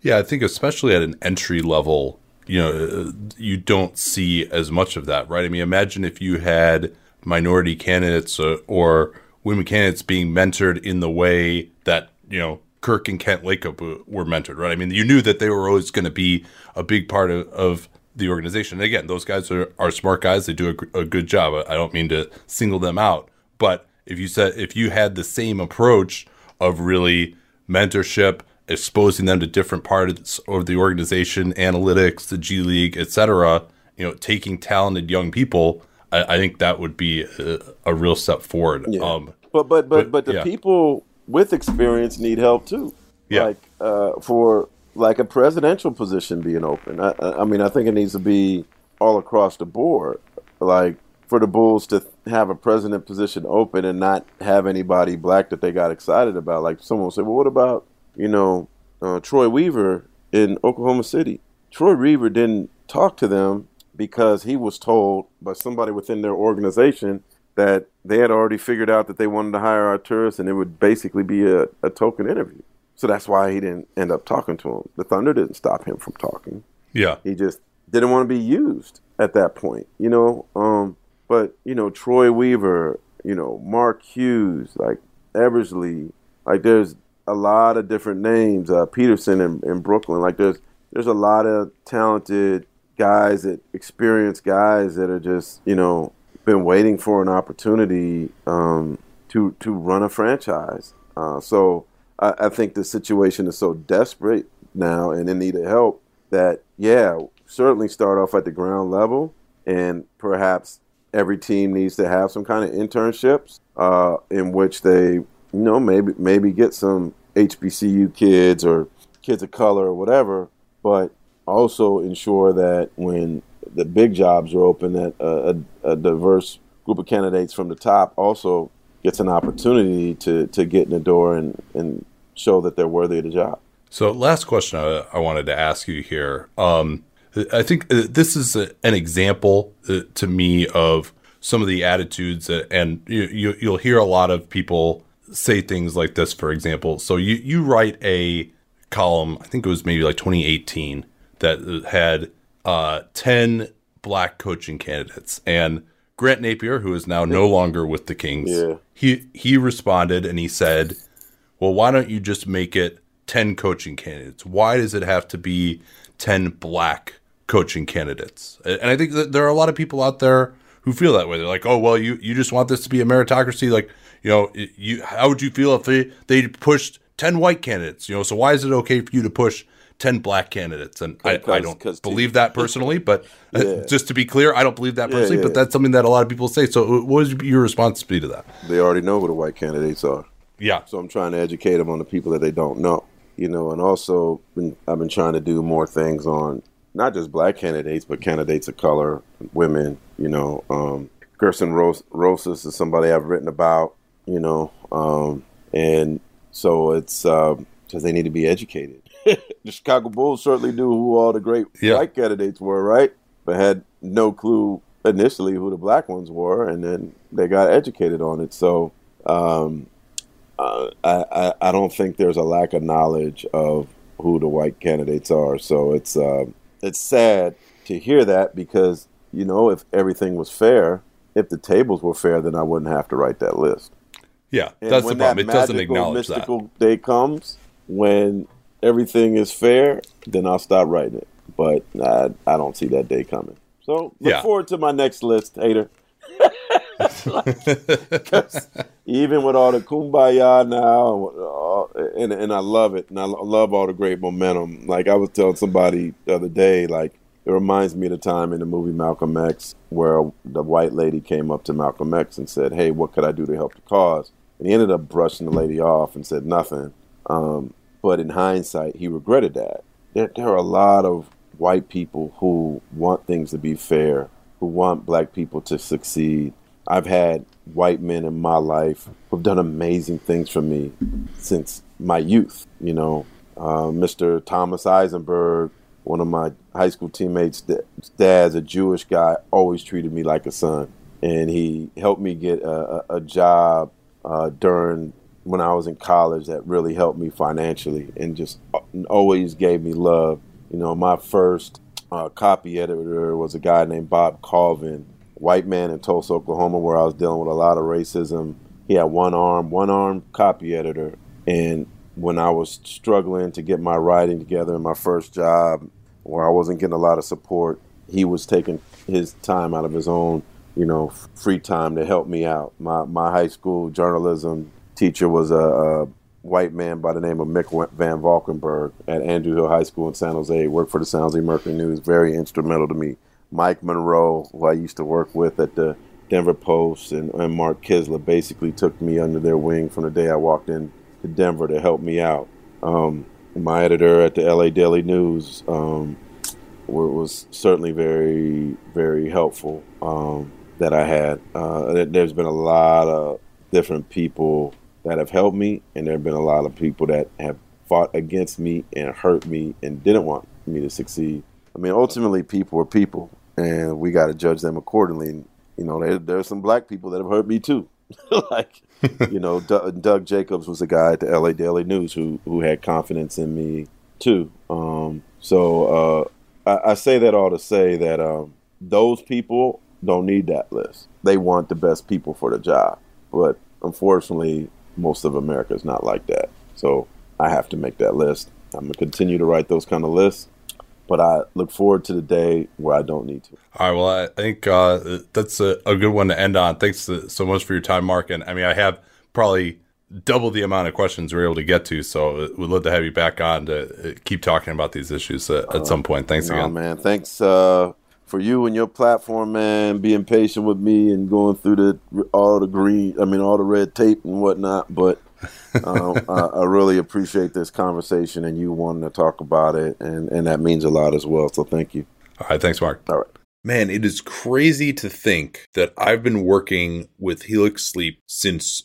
[SPEAKER 1] Yeah, I think especially at an entry level, you know, you don't see as much of that, right? I mean, imagine if you had minority candidates uh, or women candidates being mentored in the way that you know Kirk and Kent Lacob were mentored, right? I mean, you knew that they were always going to be a big part of, of the organization. And again, those guys are, are smart guys. They do a, a good job. I don't mean to single them out, but if you said if you had the same approach of really mentorship, exposing them to different parts of the organization, analytics, the G League, etc., you know, taking talented young people, I, I think that would be a, a real step forward.
[SPEAKER 2] Yeah. Um, but but but but the yeah. people with experience need help too. Yeah. Like uh, for like a presidential position being open. I, I mean, I think it needs to be all across the board. Like for the Bulls to have a president position open and not have anybody black that they got excited about. Like someone will say, well, what about you know uh, Troy Weaver in Oklahoma City? Troy Weaver didn't talk to them because he was told by somebody within their organization that they had already figured out that they wanted to hire Arturas and it would basically be a, a token interview. So that's why he didn't end up talking to him. The Thunder didn't stop him from talking.
[SPEAKER 1] Yeah.
[SPEAKER 2] He just didn't want to be used at that point, you know. Um, but you know, Troy Weaver, you know, Mark Hughes, like Eversley, like there's a lot of different names. Uh, Peterson in, in Brooklyn, like there's there's a lot of talented guys that experienced guys that are just you know been waiting for an opportunity um, to to run a franchise. Uh, so I, I think the situation is so desperate now and in need of help that yeah, certainly start off at the ground level and perhaps every team needs to have some kind of internships uh, in which they you know maybe maybe get some HBCU kids or kids of color or whatever, but also ensure that when the big jobs are open, that a, a, a diverse group of candidates from the top also gets an opportunity to, to get in the door and, and show that they're worthy of the job.
[SPEAKER 1] So, last question I, I wanted to ask you here. Um, I think uh, this is a, an example uh, to me of some of the attitudes, that, and you, you, you'll hear a lot of people say things like this. For example, so you you write a column, I think it was maybe like 2018, that had uh, 10 black coaching candidates, and Grant Napear, who is now no longer with the Kings,
[SPEAKER 2] yeah.
[SPEAKER 1] he he responded and he said well, why don't you just make it 10 coaching candidates? Why does it have to be 10 black coaching candidates? And I think that there are a lot of people out there who feel that way. They're like, oh, well, you, you just want this to be a meritocracy. Like, you know, you how would you feel if they, they pushed 10 white candidates? You know, so why is it okay for you to push 10 black candidates? And I, I don't believe that personally, but uh, yeah. just to be clear, I don't believe that personally, yeah, yeah. but that's something that a lot of people say. So what would your response be to that?
[SPEAKER 2] They already know who the white candidates are.
[SPEAKER 1] Yeah.
[SPEAKER 2] So I'm trying to educate them on the people that they don't know, you know, and also been, I've been trying to do more things on not just black candidates, but candidates of color, women, you know. Um, Gersson Ros- Rosas is somebody I've written about, you know, um, and so it's because um, they need to be educated. the Chicago Bulls certainly knew who all the great yeah. white candidates were, right? But had no clue initially who the black ones were, and then they got educated on it. So um, uh, I, I don't think there's a lack of knowledge of who the white candidates are. So it's uh, it's sad to hear that because you know if everything was fair, if the tables were fair, then I wouldn't have to write that list.
[SPEAKER 1] Yeah, and that's the problem. That it doesn't acknowledge
[SPEAKER 2] mystical that. day comes when everything is fair, then I'll stop writing it. But I, I don't see that day coming. So look
[SPEAKER 1] Yeah.
[SPEAKER 2] forward to my next list, hater. even with all the kumbaya now, uh, and and I love it, and I love all the great momentum. Like I was telling somebody the other day, like it reminds me of the time in the movie Malcolm X where the white lady came up to Malcolm X and said, "Hey, what could I do to help the cause?" And he ended up brushing the lady off and said nothing. Um, but in hindsight, he regretted that. There, there are a lot of white people who want things to be fair, who want black people to succeed. I've had white men in my life who've done amazing things for me since my youth. You know, uh, Mr. Thomas Eisenberg, one of my high school teammates' dad's a Jewish guy, always treated me like a son. And he helped me get a, a, job uh, during when I was in college that really helped me financially and just uh, always gave me love. You know, my first uh, copy editor was a guy named Bob Colvin, white man in Tulsa, Oklahoma, where I was dealing with a lot of racism. He had one arm, one arm copy editor. And when I was struggling to get my writing together in my first job, where I wasn't getting a lot of support, he was taking his time out of his own, you know, free time to help me out. My my high school journalism teacher was a, a white man by the name of Mick Van Valkenburg at Andrew Hill High School in San Jose. Worked for the San Jose Mercury News. Very instrumental to me. Mike Monroe, who I used to work with at the Denver Post, and, and Mark Kiszla basically took me under their wing from the day I walked in to Denver to help me out. Um, my editor at the LA Daily News um, was certainly very, very helpful um, that I had. Uh, there's been a lot of different people that have helped me, and there have been a lot of people that have fought against me and hurt me and didn't want me to succeed. I mean, ultimately, people are people, and we got to judge them accordingly. And, you know, there, there's some black people that have hurt me too. like, you know, Doug, Doug Jacobs was a guy at the LA Daily News who who had confidence in me too. Um, so uh, I, I say that all to say that um, those people don't need that list. They want the best people for the job, but unfortunately, most of America is not like that. So I have to make that list. I'm gonna continue to write those kind of lists, but I look forward to the day where I don't need to.
[SPEAKER 1] All right. Well, I think uh, that's a, a good one to end on. Thanks so much for your time, Marc. And I mean, I have probably double the amount of questions we're able to get to. So we'd love to have you back on to uh, keep talking about these issues uh, at some point. Thanks
[SPEAKER 2] No,
[SPEAKER 1] again.
[SPEAKER 2] man. Thanks uh, for you and your platform, man. Being patient with me and going through the all the green, I mean, all the red tape and whatnot. But um, I, I really appreciate this conversation and you wanting to talk about it, and and that means a lot as well. So thank you.
[SPEAKER 1] All right. Thanks, Marc.
[SPEAKER 2] All right.
[SPEAKER 1] Man, it is crazy to think that I've been working with Helix Sleep since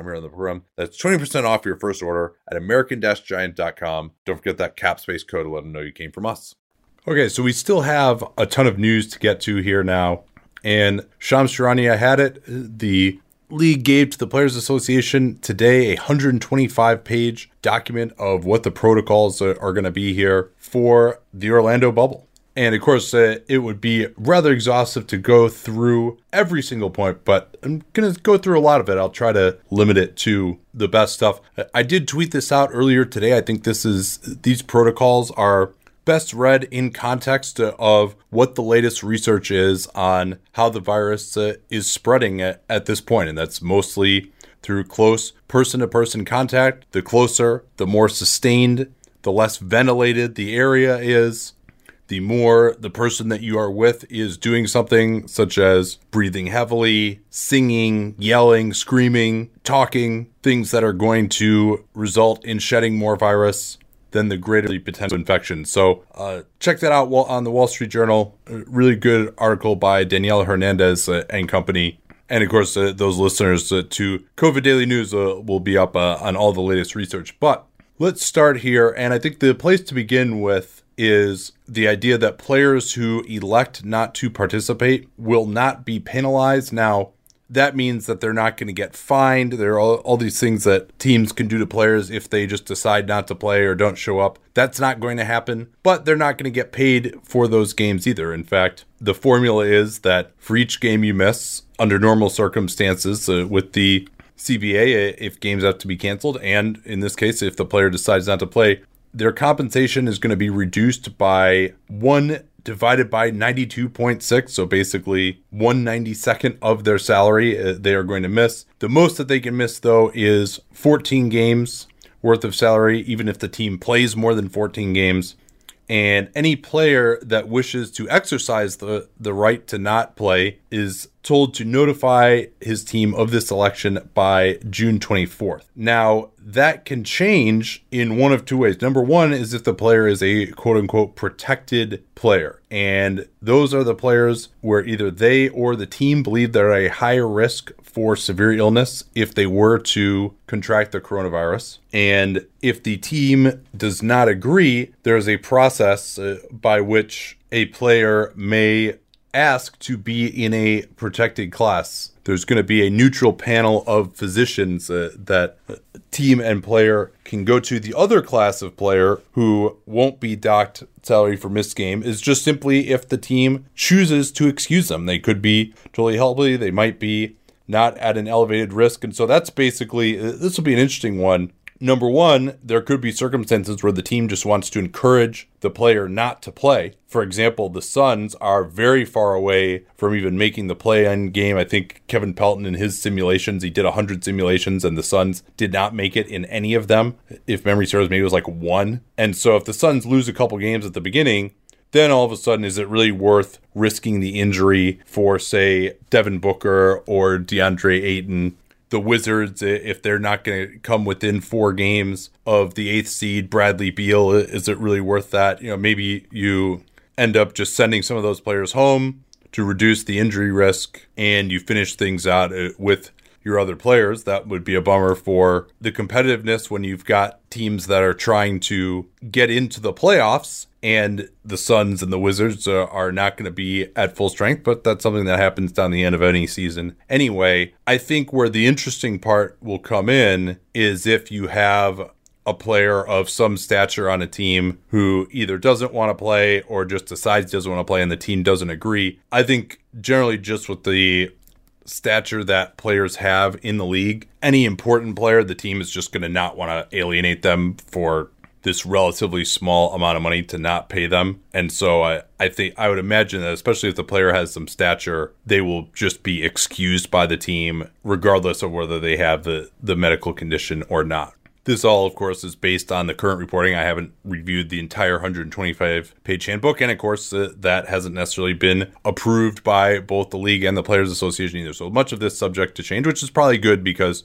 [SPEAKER 1] time here on the program. That's 20% off your first order at american-giant.com. Don't forget that cap space code to let them know you came from us. Okay, so we still have a ton of news to get to here now. And Shams Charania had it. The league gave to the Players Association today a 125 page document of what the protocols are going to be here for the Orlando bubble. And of course, uh, it would be rather exhaustive to go through every single point, but I'm going to go through a lot of it. I'll try to limit it to the best stuff. I did tweet this out earlier today. I think this is these protocols are best read in context of what the latest research is on how the virus uh, is spreading at, at this point, and that's mostly through close person to person contact. The closer, the more sustained, the less ventilated the area is the more the person that you are with is doing something such as breathing heavily, singing, yelling, screaming, talking, things that are going to result in shedding more virus, then the greater the potential infection. So uh, check that out on the Wall Street Journal. A really good article by Danielle Hernandez uh, and company. And of course, uh, those listeners uh, to COVID Daily News uh, will be up uh, on all the latest research. But let's start here. And I think the place to begin with is the idea that players who elect not to participate will not be penalized. Now, that means that they're not going to get fined. There are all, all, these things that teams can do to players if they just decide not to play or don't show up. That's not going to happen, but they're not going to get paid for those games either. In fact, the formula is that for each game you miss, under normal circumstances, uh, with the CBA, if games have to be canceled, and in this case, if the player decides not to play, their compensation is going to be reduced by one divided by 92.6 so basically 192nd of their salary uh, they are going to miss. The most that they can miss though is 14 games worth of salary even if the team plays more than 14 games. And any player that wishes to exercise the, the right to not play is told to notify his team of this election by June 24th. Now, that can change in one of two ways. Number one is if the player is a quote unquote protected player. And those are the players where either they or the team believe they're a higher risk for severe illness if they were to contract the coronavirus. And if the team does not agree, there is a process uh, by which a player may ask to be in a protected class. There's going to be a neutral panel of physicians uh, that team and player can go to. The other class of player who won't be docked salary for missed game is just simply if the team chooses to excuse them. They could be totally healthy, they might be not at an elevated risk. And so that's basically, uh, this will be an interesting one Number one, there could be circumstances where the team just wants to encourage the player not to play. For example, the Suns are very far away from even making the play in game. I think Kevin Pelton in his simulations, he did 100 simulations and the Suns did not make it in any of them. If memory serves, maybe it was like one. And so if the Suns lose a couple games at the beginning, then all of a sudden, is it really worth risking the injury for, say, Devin Booker or DeAndre Ayton the Wizards, if they're not going to come within four games of the eighth seed, Bradley Beal, is it really worth that? You know, maybe you end up just sending some of those players home to reduce the injury risk and you finish things out uh, with your other players. That would be a bummer for the competitiveness when you've got teams that are trying to get into the playoffs and the Suns and the Wizards are not going to be at full strength, but that's something that happens down the end of any season. Anyway, I think where the interesting part will come in is if you have a player of some stature on a team who either doesn't want to play or just decides doesn't want to play and the team doesn't agree. I think generally just with the stature that players have in the league, any important player, the team is just going to not want to alienate them for this relatively small amount of money to not pay them. And so I, I think I would imagine that especially if the player has some stature, they will just be excused by the team regardless of whether they have the, the medical condition or not. This all, of course, is based on the current reporting. I haven't reviewed the entire 125 page handbook, and of course, uh, that hasn't necessarily been approved by both the league and the Players Association either. So much of this subject to change, which is probably good because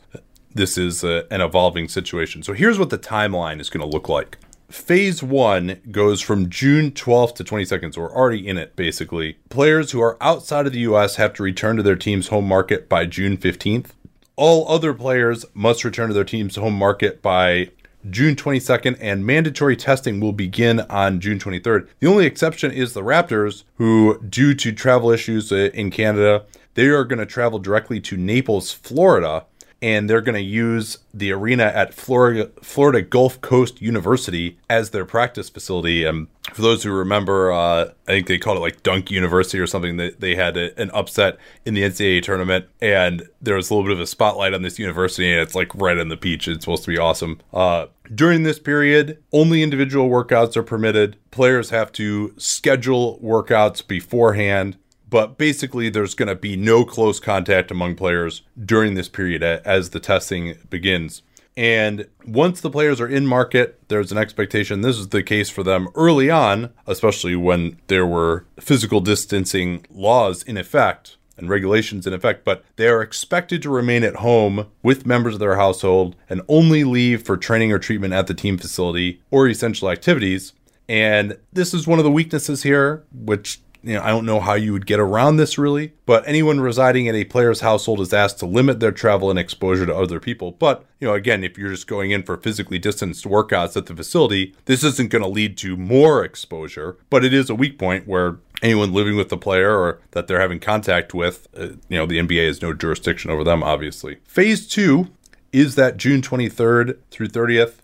[SPEAKER 1] this is a, an evolving situation. So here's what the timeline is going to look like. Phase one goes from June 12th to 22nd, so we're already in it basically. Players who are outside of the US have to return to their team's home market by June 15th. All other players must return to their team's home market by June 22nd, and mandatory testing will begin on June 23rd. The only exception is the Raptors, who, due to travel issues uh, in Canada, they are going to travel directly to Naples, Florida, and they're going to use the arena at Florida, Florida Gulf Coast University as their practice facility. And for those who remember, uh, I think they called it like Dunk University or something. That they had a, an upset in the NCAA tournament, and there was a little bit of a spotlight on this university, and it's like right on the beach. It's supposed to be awesome. Uh, during this period, only individual workouts are permitted. Players have to schedule workouts beforehand but basically there's going to be no close contact among players during this period as the testing begins. And once the players are in market, there's an expectation this is the case for them early on, especially when there were physical distancing laws in effect and regulations in effect, but they are expected to remain at home with members of their household and only leave for training or treatment at the team facility or essential activities. And this is one of the weaknesses here, which you know, I don't know how you would get around this really, but anyone residing in a player's household is asked to limit their travel and exposure to other people. But, you know, again, if you're just going in for physically distanced workouts at the facility, this isn't going to lead to more exposure, but it is a weak point where anyone living with the player or that they're having contact with, uh, you know, the NBA has no jurisdiction over them, obviously. Phase two is that June 23rd through 30th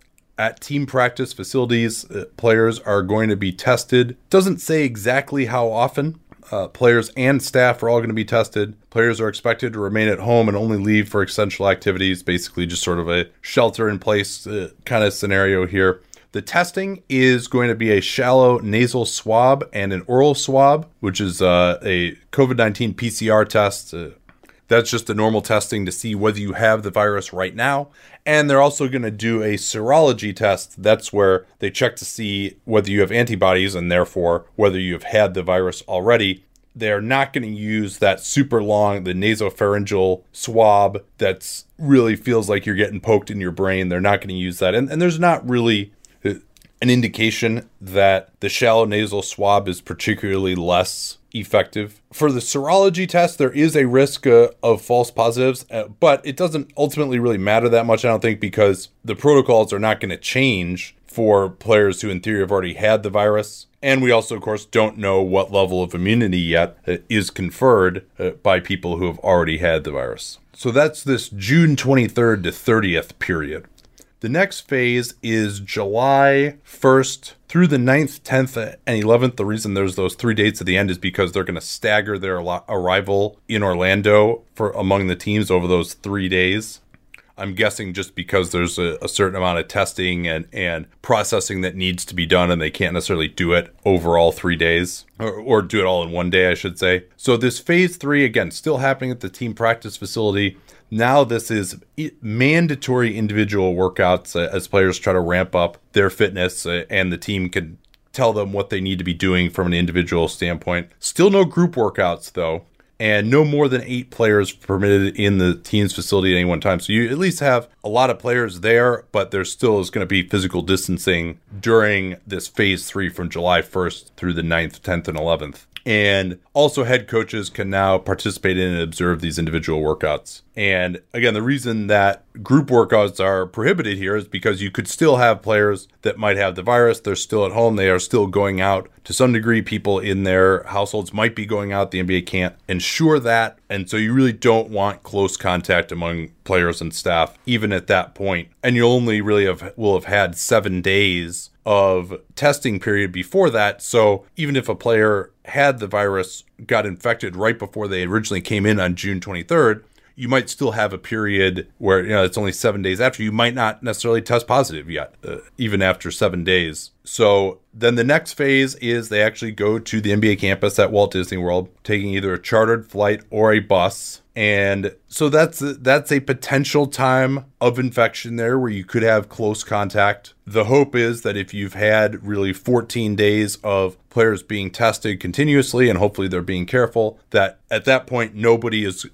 [SPEAKER 1] at team practice facilities, uh, players are going to be tested. Doesn't say exactly how often. Uh, players and staff are all going to be tested. Players are expected to remain at home and only leave for essential activities, basically, just sort of a shelter in place uh, kind of scenario here. The testing is going to be a shallow nasal swab and an oral swab, which is uh, a COVID 19 PCR test. That's just the normal testing to see whether you have the virus right now. And they're also going to do a serology test. That's where they check to see whether you have antibodies and therefore whether you have had the virus already. They're not going to use that super long, the nasopharyngeal swab that's really feels like you're getting poked in your brain. They're not going to use that. And, and there's not really an indication that the shallow nasal swab is particularly less effective. For the serology test, there is a risk uh, of false positives, uh, but it doesn't ultimately really matter that much, I don't think, because the protocols are not going to change for players who, in theory, have already had the virus. And we also, of course, don't know what level of immunity yet uh, is conferred uh, by people who have already had the virus. So that's this June 23rd to 30th period. The next phase is July 1st through the 9th, 10th, and 11th. The reason there's those three dates at the end is because they're going to stagger their arrival in Orlando for among the teams over those three days. I'm guessing just because there's a, a, certain amount of testing and, and processing that needs to be done, and they can't necessarily do it over all three days, or, or do it all in one day, I should say. So, this phase three, again, still happening at the team practice facility. Now, this is mandatory individual workouts uh, as players try to ramp up their fitness, uh, and the team can tell them what they need to be doing from an individual standpoint. Still no group workouts, though and no more than eight players permitted in the team's facility at any one time. So you at least have a lot of players there, but there still is going to be physical distancing during this phase three from July 1st through the 9th, 10th, and 11th. And also, head coaches can now participate in and observe these individual workouts. And again, the reason that group workouts are prohibited here is because you could still have players that might have the virus. They're still at home. They are still going out to some degree. People in their households might be going out. The NBA can't ensure that. And so you really don't want close contact among players and staff, even at that point. And you only really have, will have had seven days of testing period before that. So even if a player had the virus, got infected right before they originally came in on June 23rd, you might still have a period where you know it's only seven days after you might not necessarily test positive yet uh, even after seven days so then the next phase is they actually go to the nba campus at walt disney world taking either a chartered flight or a bus and so that's that's a potential time of infection there where you could have close contact. The hope is that if you've had really 14 days of players being tested continuously and hopefully they're being careful that at that point nobody is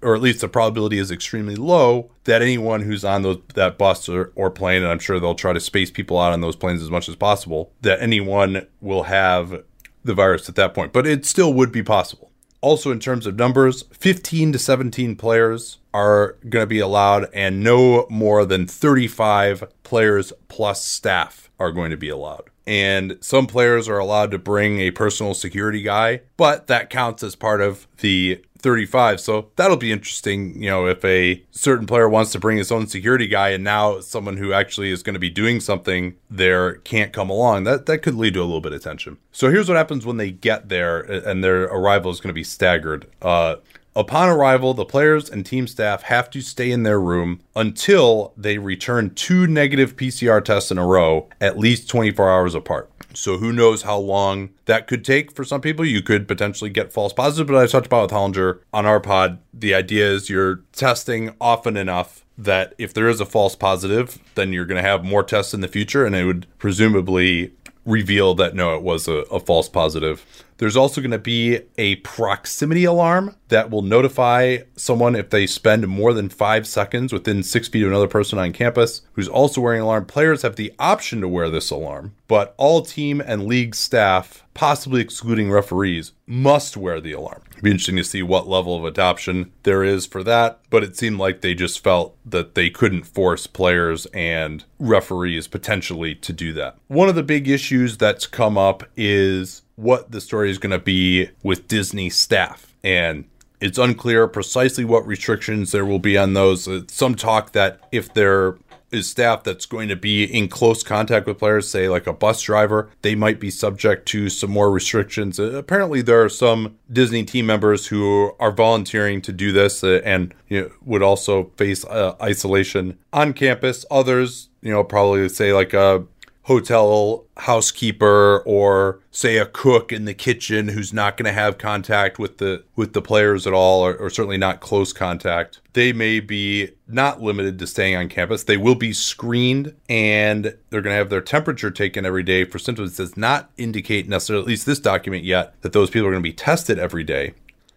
[SPEAKER 1] or at least the probability is extremely low that anyone who's on those that bus or, or plane and I'm sure they'll try to space people out on those planes as much as possible that anyone will have the virus at that point but it still would be possible also, in terms of numbers, 15 to 17 players are going to be allowed, and no more than 35 players plus staff are going to be allowed. And some players are allowed to bring a personal security guy, but that counts as part of the 35. So that'll be interesting, you know, if a certain player wants to bring his own security guy and now someone who actually is going to be doing something there can't come along. That that could lead to a little bit of tension. So here's what happens when they get there and their arrival is going to be staggered. Uh Upon arrival, the players and team staff have to stay in their room until they return two negative PCR tests in a row, at least 24 hours apart. So who knows how long that could take for some people. You could potentially get false positive, but I've talked about with Hollinger on our pod. The idea is you're testing often enough that if there is a false positive, then you're going to have more tests in the future, and it would presumably reveal that no, it was a, a false positive. There's also going to be a proximity alarm that will notify someone if they spend more than five seconds within six feet of another person on campus who's also wearing an alarm. Players have the option to wear this alarm, but all team and league staff, possibly excluding referees, must wear the alarm. It'd be interesting to see what level of adoption there is for that, but it seemed like they just felt that they couldn't force players and referees potentially to do that. One of the big issues that's come up is what the story is going to be with Disney staff. And it's unclear precisely what restrictions there will be on those. Some talk that if there is staff that's going to be in close contact with players, say like a bus driver, they might be subject to some more restrictions. Uh, apparently, there are some Disney team members who are volunteering to do this uh, and you know, would also face uh, isolation on campus. Others, you know, probably say like a hotel housekeeper or say a cook in the kitchen who's not going to have contact with the with the players at all or, or, certainly not close contact they may be not limited to staying on campus. They will be screened and they're going to have their temperature taken every day for symptoms. Does not indicate necessarily at least this document yet that those people are going to be tested every day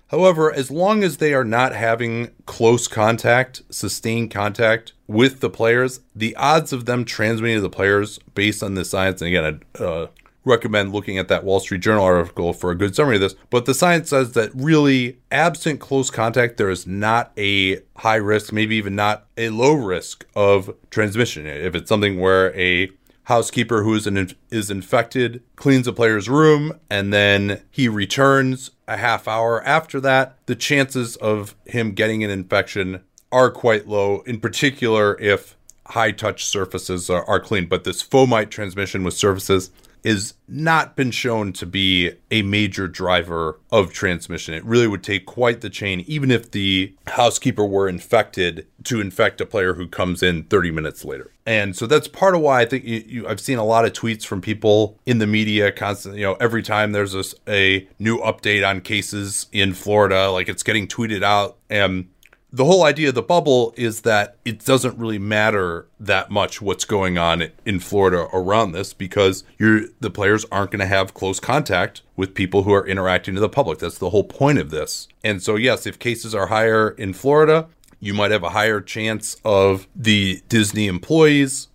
[SPEAKER 1] However, as long as they are not having close contact, sustained contact with the players, the odds of them transmitting to the players based on the science, and again, I uh, recommend looking at that Wall Street Journal article for a good summary of this. But the science says that really, absent close contact, there is not a high risk, maybe even not a low risk of transmission. If it's something where a housekeeper who is an, is infected cleans a player's room and then he returns a half hour after that. The chances of him getting an infection are quite low in particular if high touch surfaces are, are clean. But this fomite transmission with surfaces is not been shown to be a major driver of transmission. It really would take quite the chain, even if the housekeeper were infected, to infect a player who comes in 30 minutes later. And so that's part of why I think you, you, I've seen a lot of tweets from people in the media constantly. You know, every time there's a, a new update on cases in Florida, like it's getting tweeted out. And the whole idea of the bubble is that it doesn't really matter that much what's going on in Florida around this because the players aren't going to have close contact with people who are interacting to the public. That's the whole point of this. And so yes, if cases are higher in Florida, you might have a higher chance of the Disney employees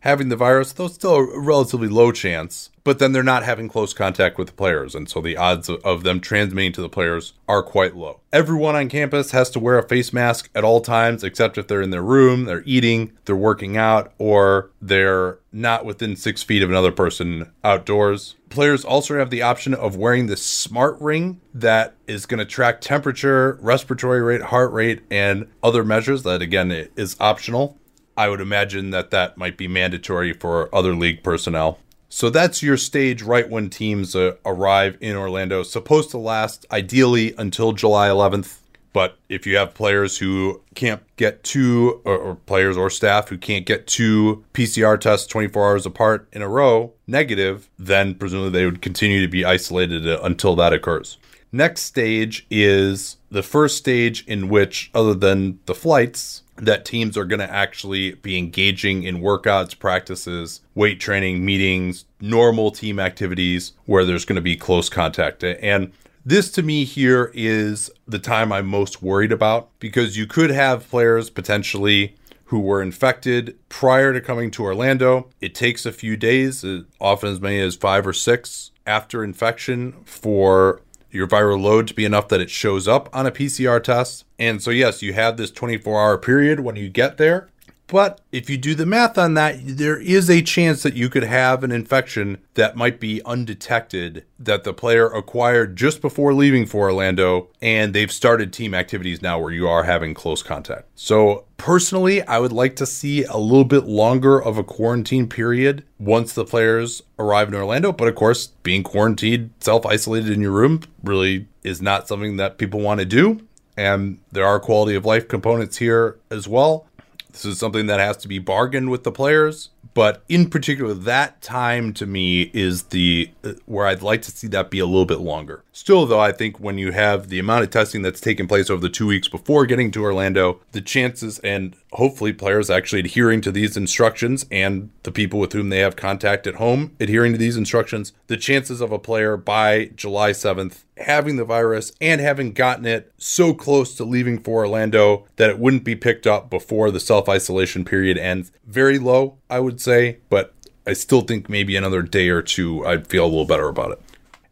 [SPEAKER 1] having the virus, though still a relatively low chance. But then they're not having close contact with the players, and so the odds of them transmitting to the players are quite low. Everyone on campus has to wear a face mask at all times, except if they're in their room, they're eating, they're working out, or they're not within six feet of another person outdoors. Players also have the option of wearing this smart ring that is going to track temperature, respiratory rate, heart rate, and other measures that, again, is optional. I would imagine that that might be mandatory for other league personnel. So that's your stage right when teams uh, arrive in Orlando. Supposed to last ideally until July 11th. But if you have players who can't get two, or, or, players or staff who can't get two PCR tests 24 hours apart in a row negative, then presumably they would continue to be isolated uh, until that occurs. Next stage is the first stage in which, other than the flights, that teams are going to actually be engaging in workouts, practices, weight training, meetings, normal team activities where there's going to be close contact. And this to me here is the time I'm most worried about because you could have players potentially who were infected prior to coming to Orlando. It takes a few days, uh, often as many as five or six after infection, for your viral load to be enough that it shows up on a PCR test. And so, yes, you have this 24 hour period when you get there. But if you do the math on that, there is a chance that you could have an infection that might be undetected that the player acquired just before leaving for Orlando, and they've started team activities now where you are having close contact. So, personally, I would like to see a little bit longer of a quarantine period once the players arrive in Orlando. But of course, being quarantined, self isolated in your room really is not something that people want to do. And there are quality of life components here as well. This is something that has to be bargained with the players. But in particular, that time to me is the uh, where I'd like to see that be a little bit longer. Still, though, I think when you have the amount of testing that's taken place over the two weeks before getting to Orlando, the chances and hopefully players actually adhering to these instructions and the people with whom they have contact at home adhering to these instructions, the chances of a player by July 7th having the virus and having gotten it so close to leaving for Orlando that it wouldn't be picked up before the self isolation period ends, very low, I would say, but I still think maybe another day or two I'd feel a little better about it.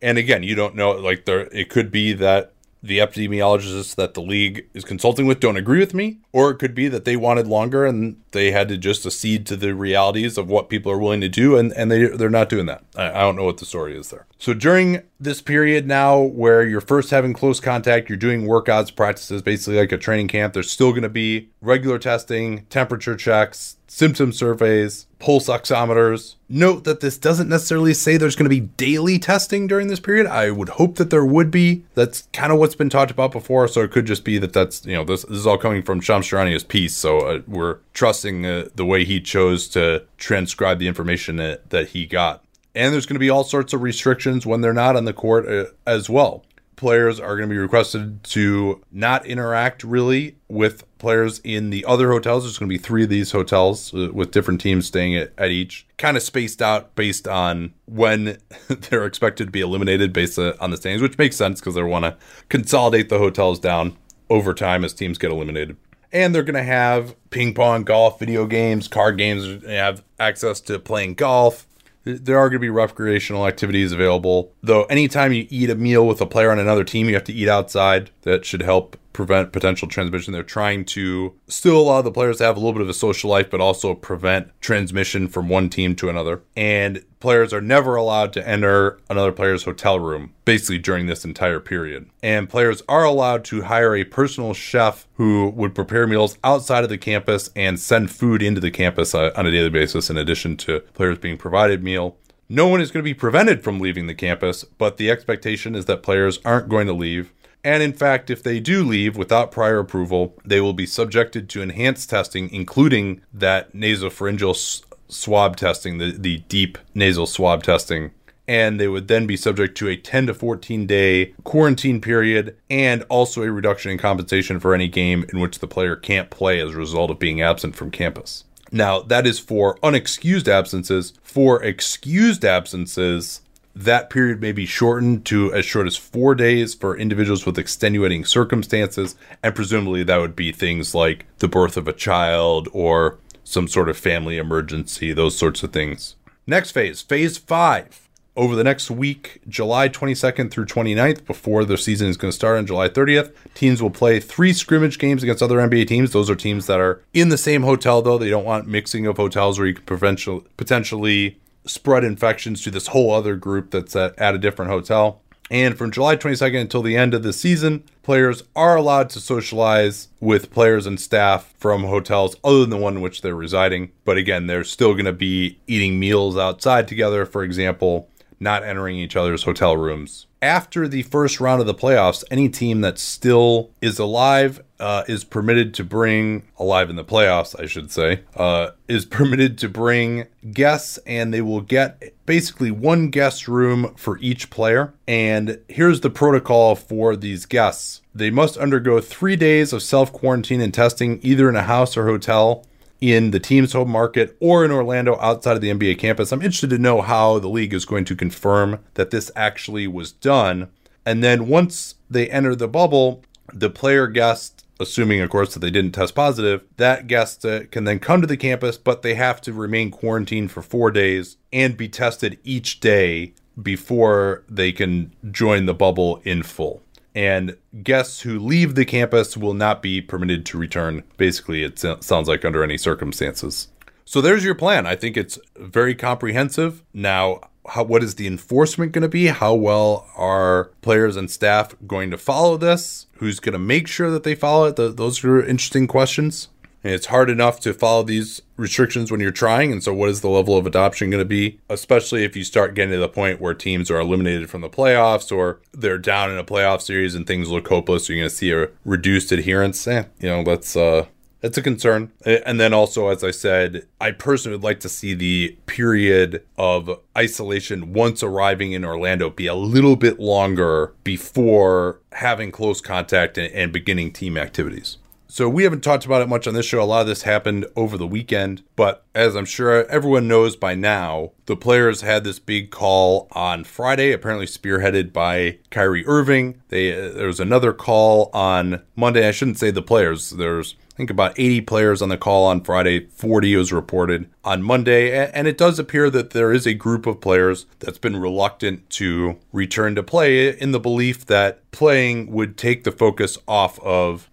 [SPEAKER 1] And again, you don't know like there it could be that the epidemiologists that the league is consulting with don't agree with me, or it could be that they wanted longer and they had to just accede to the realities of what people are willing to do, and, and they, they're not doing that. I, I don't know what the story is there. So during this period now where you're first having close contact, you're doing workouts, practices, basically like a training camp, there's still going to be regular testing, temperature checks, symptom surveys, pulse oximeters. Note that this doesn't necessarily say there's going to be daily testing during this period. I would hope that there would be. That's kind of what's been talked about before. So it could just be that that's, you know, this, this is all coming from Shams piece. So uh, we're trusting uh, the way he chose to transcribe the information that, that he got. And there's going to be all sorts of restrictions when they're not on the court uh, as well players are going to be requested to not interact really with players in the other hotels. There's going to be three of these hotels uh, with different teams staying at, at each, kind of spaced out based on when they're expected to be eliminated based uh, on the standings, which makes sense because they want to consolidate the hotels down over time as teams get eliminated. And they're going to have ping pong, golf, video games, card games, have access to playing golf, there are going to be recreational activities available. Though, anytime you eat a meal with a player on another team, you have to eat outside. That should help prevent potential transmission. They're trying to still allow the players to have a little bit of a social life, but also prevent transmission from one team to another. And players are never allowed to enter another player's hotel room, basically during this entire period. And players are allowed to hire a personal chef who would prepare meals outside of the campus and send food into the campus uh, on a daily basis, in addition to players being provided meal No one is going to be prevented from leaving the campus, but the expectation is that players aren't going to leave. And in fact, if they do leave without prior approval, they will be subjected to enhanced testing, including that nasopharyngeal swab testing, the, the deep nasal swab testing. And they would then be subject to a 10 to 14 day quarantine period and also a reduction in compensation for any game in which the player can't play as a result of being absent from campus. Now, that is for unexcused absences. For excused absences, that period may be shortened to as short as four days for individuals with extenuating circumstances. And presumably, that would be things like the birth of a child or some sort of family emergency, those sorts of things. Next phase, phase five. Over the next week, July 22nd through 29th, before the season is going to start on July 30th, teams will play three scrimmage games against other NBA teams. Those are teams that are in the same hotel, though. They don't want mixing of hotels where you could potentially spread infections to this whole other group that's at, at a different hotel. And from July 22nd until the end of the season, players are allowed to socialize with players and staff from hotels other than the one in which they're residing. But again, they're still going to be eating meals outside together, for example, not entering each other's hotel rooms. After the first round of the playoffs, any team that still is alive uh, is permitted to bring, alive in the playoffs, I should say, uh, is permitted to bring guests, and they will get basically one guest room for each player. And here's the protocol for these guests they must undergo three days of self quarantine and testing, either in a house or hotel in the team's home market or in Orlando outside of the NBA campus. I'm interested to know how the league is going to confirm that this actually was done. And then once they enter the bubble, the player guest, assuming, of course, that they didn't test positive, that guest uh, can then come to the campus, but they have to remain quarantined for four days and be tested each day before they can join the bubble in full and guests who leave the campus will not be permitted to return. Basically, it sounds like under any circumstances. So there's your plan. I think it's very comprehensive. Now, how, what is the enforcement going to be? How well are players and staff going to follow this? Who's going to make sure that they follow it? The, those are interesting questions. And it's hard enough to follow these restrictions when you're trying. And so, what is the level of adoption going to be? Especially if you start getting to the point where teams are eliminated from the playoffs or they're down in a playoff series and things look hopeless. You're going to see a reduced adherence. Eh, you know, that's uh, that's a concern. And then also, as I said, I personally would like to see the period of isolation once arriving in Orlando be a little bit longer before having close contact and, and beginning team activities. So we haven't talked about it much on this show. A lot of this happened over the weekend, but as I'm sure everyone knows by now, the players had this big call on Friday, apparently spearheaded by Kyrie Irving. They uh, there was another call on Monday. I shouldn't say the players. There's I think about 80 players on the call on Friday, 40 was reported on Monday. And it does appear that there is a group of players that's been reluctant to return to play in the belief that playing would take the focus off of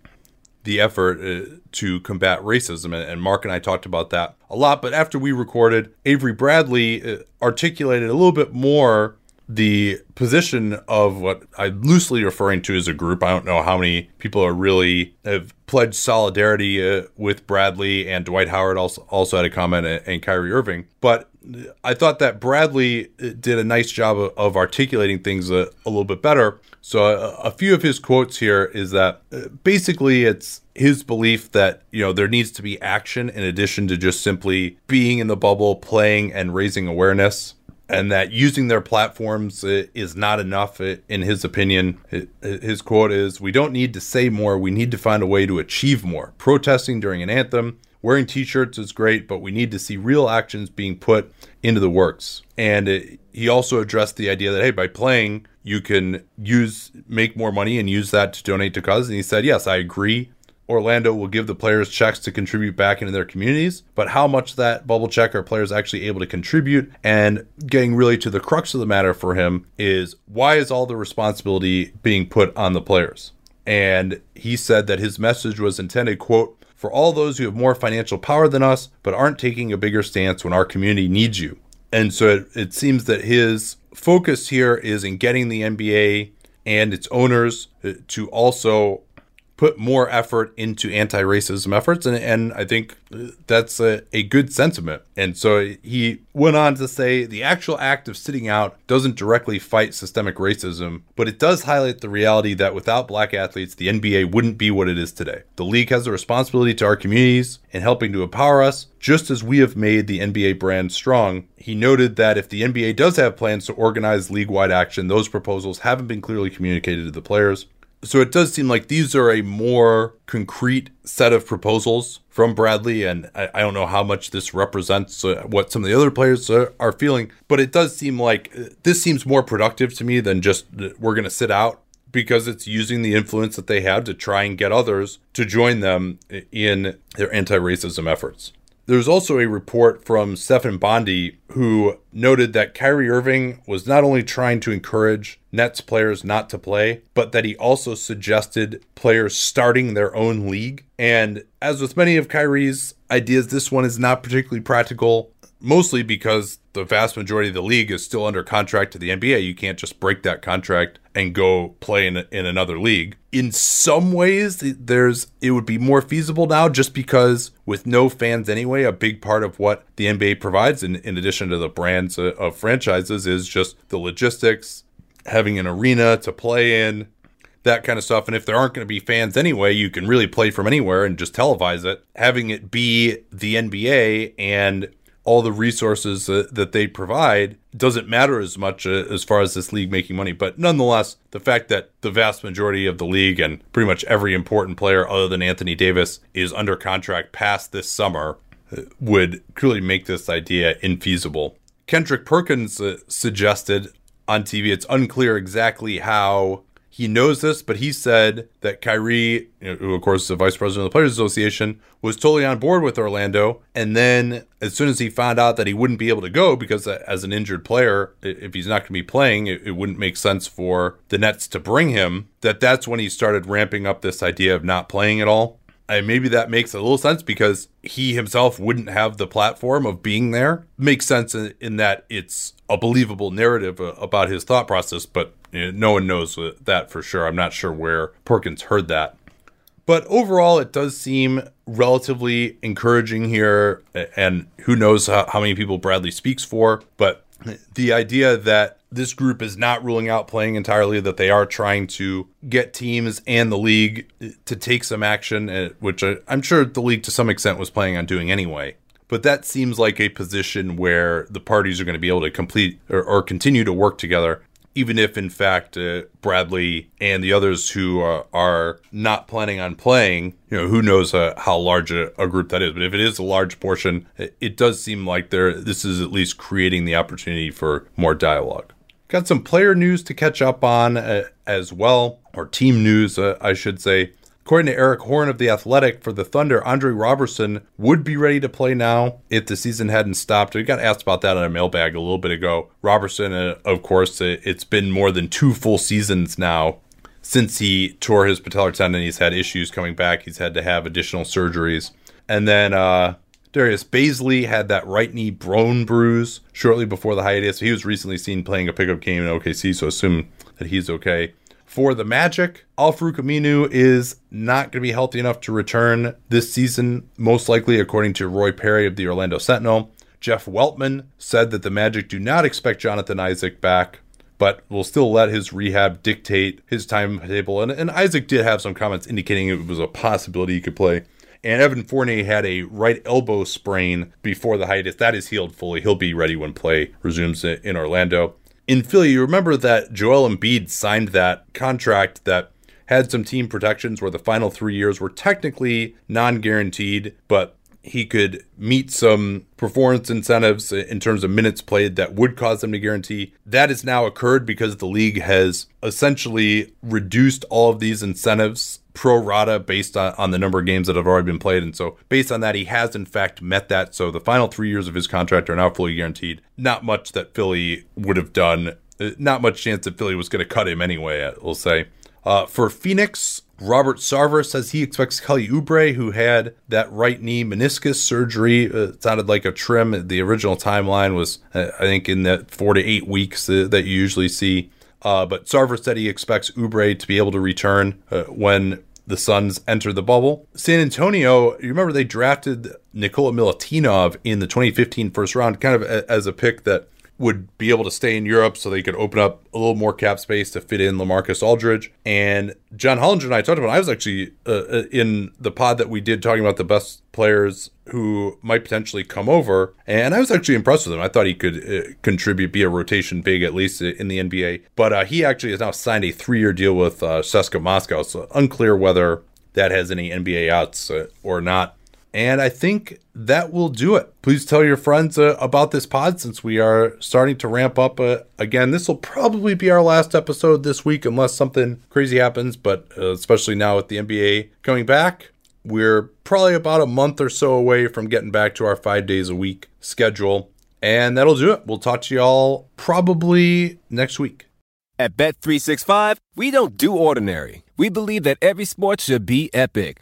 [SPEAKER 1] the effort uh, to combat racism. And Marc and I talked about that a lot. But after we recorded, Avery Bradley uh, articulated a little bit more the position of what I'm loosely referring to as a group. I don't know how many people are really have pledged solidarity uh, with Bradley and Dwight Howard also also had a comment and, and Kyrie Irving. But I thought that Bradley did a nice job of, of articulating things a, a, little bit better. So a, a, few of his quotes here is that uh, basically it's his belief that you know there needs to be action in addition to just simply being in the bubble, playing and raising awareness. And that using their platforms uh, is not enough, uh, in his opinion. His quote is We don't need to say more, we need to find a way to achieve more. Protesting during an anthem, wearing t-shirts is great but we need to see real actions being put into the works and it, he also addressed the idea that hey by playing you can use make more money and use that to donate to causes and he said yes i agree Orlando will give the players checks to contribute back into their communities, but how much that bubble check are players actually able to contribute? And getting really to the crux of the matter for him is why is all the responsibility being put on the players? And he said that his message was intended, quote, for all those who have more financial power than us, but aren't taking a bigger stance when our community needs you. And so it, it seems that his focus here is in getting the NBA and its owners uh, to also put more effort into anti-racism efforts, and, and I think that's a, a good sentiment. And so he went on to say the actual act of sitting out doesn't directly fight systemic racism, but it does highlight the reality that without black athletes, the NBA wouldn't be what it is today. The league has a responsibility to our communities in helping to empower us, just as we have made the NBA brand strong. He noted that if the NBA does have plans to organize league wide action, those proposals haven't been clearly communicated to the players. So it does seem like these are a more concrete set of proposals from Bradley, and I, I don't know how much this represents uh, what some of the other players are, are feeling, but it does seem like uh, this seems more productive to me than just uh, we're going to sit out because it's using the influence that they have to try and get others to join them in their anti racism efforts. There's also a report from Stefan Bondy who noted that Kyrie Irving was not only trying to encourage Nets players not to play, but that he also suggested players starting their own league. And as with many of Kyrie's ideas, this one is not particularly practical mostly because the vast majority of the league is still under contract to the NBA. You can't just break that contract and go play in, in another league. In some ways, there's it would be more feasible now just because with no fans anyway, a big part of what the NBA provides in, in addition to the brands of, of franchises is just the logistics, having an arena to play in, that kind of stuff. And if there aren't going to be fans anyway, you can really play from anywhere and just televise it. Having it be the NBA and all the resources uh, that they provide doesn't matter as much uh, as far as this league making money. But nonetheless, the fact that the vast majority of the league and pretty much every important player other than Anthony Davis is under contract past this summer uh, would clearly make this idea infeasible. Kendrick Perkins uh, suggested on TV, it's unclear exactly how he knows this, but he said that Kyrie, who of course is the vice president of the Players Association, was totally on board with Orlando. And then, as soon as he found out that he wouldn't be able to go because, uh, as an injured player, if he's not going to be playing, it, it wouldn't make sense for the Nets to bring him. That that's when he started ramping up this idea of not playing at all. And maybe that makes a little sense because he himself wouldn't have the platform of being there. Makes sense in, in that it's a believable narrative uh, about his thought process, but no one knows that for sure. I'm not sure where Perkins heard that. But overall, it does seem relatively encouraging here. And who knows how, many people Bradley speaks for. But the idea that this group is not ruling out playing entirely, that they are trying to get teams and the league to take some action, uh, which I'm sure the league to some extent was planning on doing anyway. But that seems like a position where the parties are going to be able to complete or, or continue to work together even if in fact uh, Bradley and the others who are, are, not planning on playing, you know, who knows uh, how large a, a, group that is. But if it is a large portion, it, it does seem like there this is at least creating the opportunity for more dialogue. Got some player news to catch up on uh, as well, or team news, uh, I should say. According to Erik Horne of The Athletic, for the Thunder, Andre Roberson would be ready to play now if the season hadn't stopped. We got asked about that on a mailbag a little bit ago. Roberson, uh, of course, uh, it's been more than two full seasons now since he tore his patellar tendon. He's had issues coming back, he's had to have additional surgeries. And then, uh, Darius Bazley had that right knee bone bruise shortly before the hiatus. He was recently seen playing a pickup game in OKC, so assume that he's okay. For the Magic, Al-Farouq Aminu is not going to be healthy enough to return this season, most likely, according to Roy Parry of the Orlando Sentinel. Jeff Weltman said that the Magic do not expect Jonathan Isaac back, but will still let his rehab dictate his timetable. And, and Isaac did have some comments indicating it was a possibility he could play. And Evan Fournier had a right elbow sprain before the hiatus. That is healed fully. He'll be ready when play resumes in Orlando in Philly, you remember that Joel Embiid signed that contract that had some team protections where the final three years were technically non guaranteed, but he could meet some performance incentives in terms of minutes played that would cause him to guarantee. That has now occurred because the league has essentially reduced all of these incentives pro rata based on, on the number of games that have already been played. And so, based on that, he has in fact met that. So, the final three years of his contract are now fully guaranteed. Not much that Philly would have done. Uh, not much chance that Philly was going to cut him anyway, we'll say. Uh, for Phoenix, Robert Sarver says he expects Kelly Oubre, who had that right knee meniscus surgery, uh, sounded like a trim. The original timeline was, uh, I think, in that four to eight weeks uh, that you usually see. Uh, but Sarver said he expects Oubre to be able to return uh, when the Suns enter the bubble. San Antonio, you remember they drafted Nikola Milutinov in the 2015 first round, kind of as a pick that would be able to stay in Europe so they could open up a little more cap space to fit in LaMarcus Aldridge. And John Hollinger and I talked about, I was actually uh, uh, in the pod that we did talking about the best players who might potentially come over. And I was actually impressed with him. I thought he could uh, contribute, be a rotation big, at least in the NBA. But uh, he actually has now signed a three year deal with uh, CSKA Moscow. So unclear whether that has any NBA outs uh, or not. And I think that will do it. Please tell your friends uh, about this pod since we are starting to ramp up uh, again. This will probably be our last episode this week unless something crazy happens, but uh, especially now with the NBA coming back, we're probably about a month or so away from getting back to our five days a week schedule. And that'll do it. We'll talk to y'all probably next week.
[SPEAKER 3] At Bet365, we don't do ordinary. We believe that every sport should be epic.